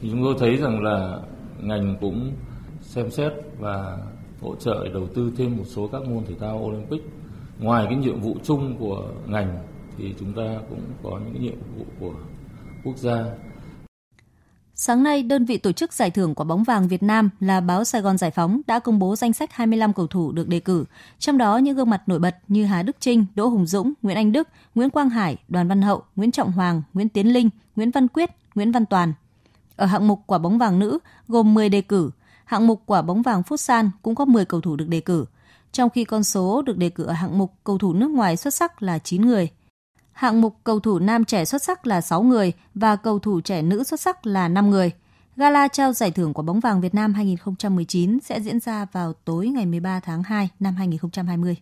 Thì chúng tôi thấy rằng là ngành cũng xem xét và hỗ trợ đầu tư thêm một số các môn thể thao Olympic. Ngoài cái nhiệm vụ chung của ngành thì chúng ta cũng có những nhiệm vụ của quốc gia. Sáng nay, đơn vị tổ chức giải thưởng quả bóng vàng Việt Nam là báo Sài Gòn Giải Phóng đã công bố danh sách 25 cầu thủ được đề cử, trong đó những gương mặt nổi bật như Hà Đức Trinh, Đỗ Hùng Dũng, Nguyễn Anh Đức, Nguyễn Quang Hải, Đoàn Văn Hậu, Nguyễn Trọng Hoàng, Nguyễn Tiến Linh, Nguyễn Văn Quyết, Nguyễn Văn Toàn. Ở hạng mục quả bóng vàng nữ gồm 10 đề cử, hạng mục quả bóng vàng phút san cũng có 10 cầu thủ được đề cử, trong khi con số được đề cử ở hạng mục cầu thủ nước ngoài xuất sắc là 9 người – Hạng mục cầu thủ nam trẻ xuất sắc là 6 người và cầu thủ trẻ nữ xuất sắc là 5 người. Gala trao giải thưởng quả bóng vàng Việt Nam 2019 sẽ diễn ra vào tối ngày 13 tháng 2 năm 2020.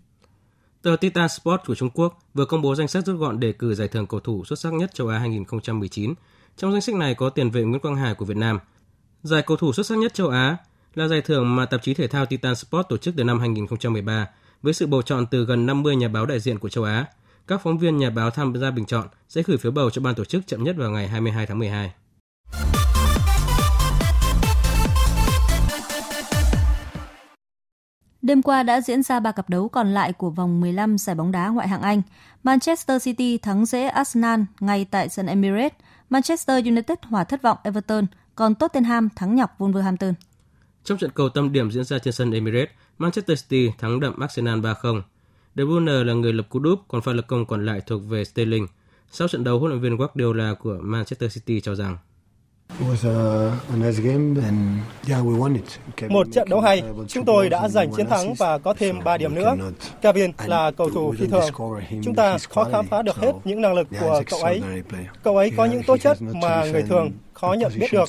Tờ Titan Sport của Trung Quốc vừa công bố danh sách rút gọn đề cử giải thưởng cầu thủ xuất sắc nhất châu Á 2019. Trong danh sách này có tiền vệ Nguyễn Quang Hải của Việt Nam. Giải cầu thủ xuất sắc nhất châu Á là giải thưởng mà tạp chí thể thao Titan Sport tổ chức từ năm 2013 với sự bầu chọn từ gần 50 nhà báo đại diện của châu Á các phóng viên nhà báo tham gia bình chọn sẽ gửi phiếu bầu cho ban tổ chức chậm nhất vào ngày 22 tháng 12. Đêm qua đã diễn ra ba cặp đấu còn lại của vòng 15 giải bóng đá ngoại hạng Anh. Manchester City thắng dễ Arsenal ngay tại sân Emirates. Manchester United hòa thất vọng Everton, còn Tottenham thắng nhọc Wolverhampton. Trong trận cầu tâm điểm diễn ra trên sân Emirates, Manchester City thắng đậm Arsenal 3-0. De Bruyne là người lập cú đúp, còn pha lập công còn lại thuộc về Sterling. Sau trận đấu, huấn luyện viên Guardiola của Manchester City cho rằng một trận đấu hay, chúng tôi đã giành chiến thắng và có thêm 3 điểm nữa. Kevin là cầu thủ phi thường. Chúng ta khó khám phá được hết những năng lực của cậu ấy. Cậu ấy có những tố chất mà người thường khó nhận biết được.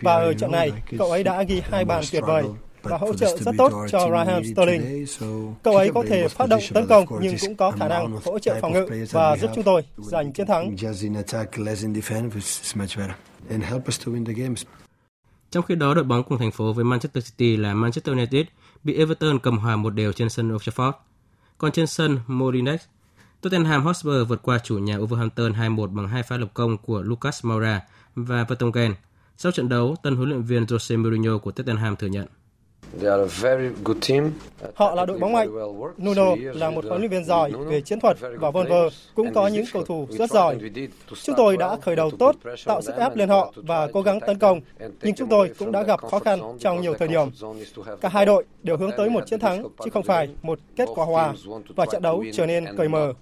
Và ở trận này, cậu ấy đã ghi hai bàn tuyệt vời và hỗ trợ rất tốt cho Raheem Sterling. Cậu ấy có thể phát động tấn công nhưng cũng có khả năng hỗ trợ phòng ngự và giúp chúng tôi giành chiến thắng. Trong khi đó, đội bóng cùng thành phố với Manchester City là Manchester United bị Everton cầm hòa một đều trên sân Old Trafford. Còn trên sân Molineux, Tottenham Hotspur vượt qua chủ nhà Wolverhampton 2-1 bằng hai pha lập công của Lucas Moura và Vertonghen. Sau trận đấu, tân huấn luyện viên Jose Mourinho của Tottenham thừa nhận. Họ là đội bóng mạnh. Nuno là một huấn luyện viên giỏi về chiến thuật và Volver cũng có những cầu thủ rất giỏi. Chúng tôi đã khởi đầu tốt, tạo sức ép lên họ và cố gắng tấn công, nhưng chúng tôi cũng đã gặp khó khăn trong nhiều thời điểm. Cả hai đội đều hướng tới một chiến thắng, chứ không phải một kết quả hòa, và trận đấu trở nên cởi mở.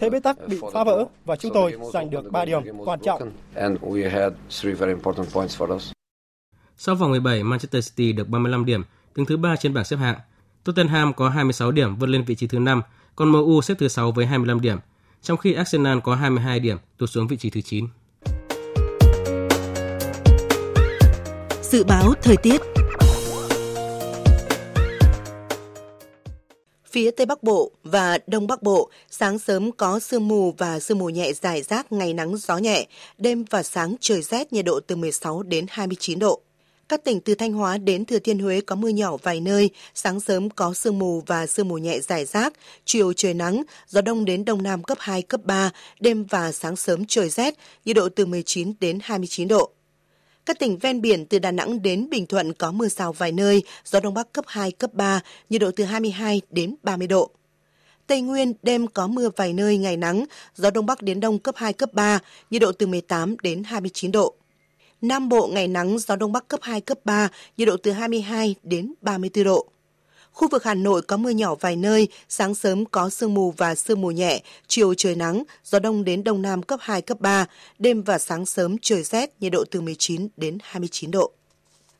Thế bế tắc bị phá vỡ và chúng tôi giành được 3 điểm quan trọng. Sau vòng 17, Manchester City được 35 điểm, đứng thứ 3 trên bảng xếp hạng. Tottenham có 26 điểm vươn lên vị trí thứ 5, còn MU xếp thứ 6 với 25 điểm, trong khi Arsenal có 22 điểm tụt xuống vị trí thứ 9. Dự báo thời tiết Phía Tây Bắc Bộ và Đông Bắc Bộ, sáng sớm có sương mù và sương mù nhẹ dài rác, ngày nắng gió nhẹ, đêm và sáng trời rét, nhiệt độ từ 16 đến 29 độ. Các tỉnh từ Thanh Hóa đến Thừa Thiên Huế có mưa nhỏ vài nơi, sáng sớm có sương mù và sương mù nhẹ rải rác, chiều trời nắng, gió đông đến đông nam cấp 2, cấp 3, đêm và sáng sớm trời rét, nhiệt độ từ 19 đến 29 độ. Các tỉnh ven biển từ Đà Nẵng đến Bình Thuận có mưa rào vài nơi, gió đông bắc cấp 2, cấp 3, nhiệt độ từ 22 đến 30 độ. Tây Nguyên đêm có mưa vài nơi, ngày nắng, gió đông bắc đến đông cấp 2, cấp 3, nhiệt độ từ 18 đến 29 độ. Nam Bộ ngày nắng, gió Đông Bắc cấp 2, cấp 3, nhiệt độ từ 22 đến 34 độ. Khu vực Hà Nội có mưa nhỏ vài nơi, sáng sớm có sương mù và sương mù nhẹ, chiều trời nắng, gió đông đến đông nam cấp 2, cấp 3, đêm và sáng sớm trời rét, nhiệt độ từ 19 đến 29 độ.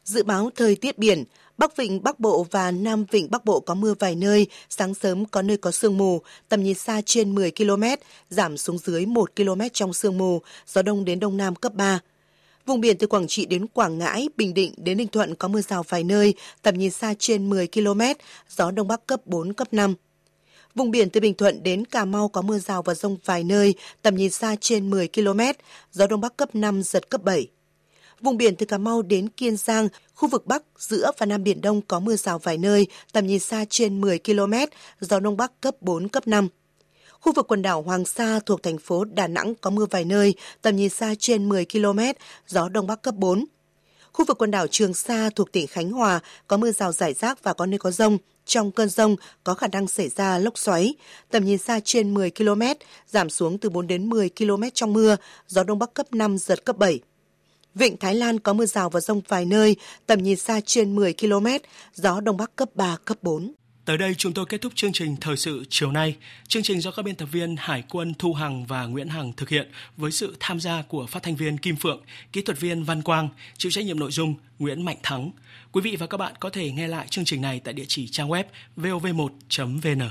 Dự báo thời tiết biển, Bắc Vịnh Bắc Bộ và Nam Vịnh Bắc Bộ có mưa vài nơi, sáng sớm có nơi có sương mù, tầm nhìn xa trên 10 km, giảm xuống dưới 1 km trong sương mù, gió đông đến đông nam cấp 3. Vùng biển từ Quảng Trị đến Quảng Ngãi, Bình Định đến Ninh Thuận có mưa rào vài nơi, tầm nhìn xa trên 10 km, gió Đông Bắc cấp 4, cấp 5. Vùng biển từ Bình Thuận đến Cà Mau có mưa rào và rông vài nơi, tầm nhìn xa trên 10 km, gió Đông Bắc cấp 5, giật cấp 7. Vùng biển từ Cà Mau đến Kiên Giang, khu vực Bắc, giữa và Nam Biển Đông có mưa rào vài nơi, tầm nhìn xa trên 10 km, gió Đông Bắc cấp 4, cấp 5. Khu vực quần đảo Hoàng Sa thuộc thành phố Đà Nẵng có mưa vài nơi, tầm nhìn xa trên 10 km, gió Đông Bắc cấp 4. Khu vực quần đảo Trường Sa thuộc tỉnh Khánh Hòa có mưa rào rải rác và có nơi có rông. Trong cơn rông có khả năng xảy ra lốc xoáy, tầm nhìn xa trên 10 km, giảm xuống từ 4 đến 10 km trong mưa, gió Đông Bắc cấp 5, giật cấp 7. Vịnh Thái Lan có mưa rào và rông vài nơi, tầm nhìn xa trên 10 km, gió Đông Bắc cấp 3, cấp 4. Tới đây chúng tôi kết thúc chương trình thời sự chiều nay. Chương trình do các biên tập viên Hải quân Thu Hằng và Nguyễn Hằng thực hiện với sự tham gia của phát thanh viên Kim Phượng, kỹ thuật viên Văn Quang, chịu trách nhiệm nội dung Nguyễn Mạnh Thắng. Quý vị và các bạn có thể nghe lại chương trình này tại địa chỉ trang web vov1.vn.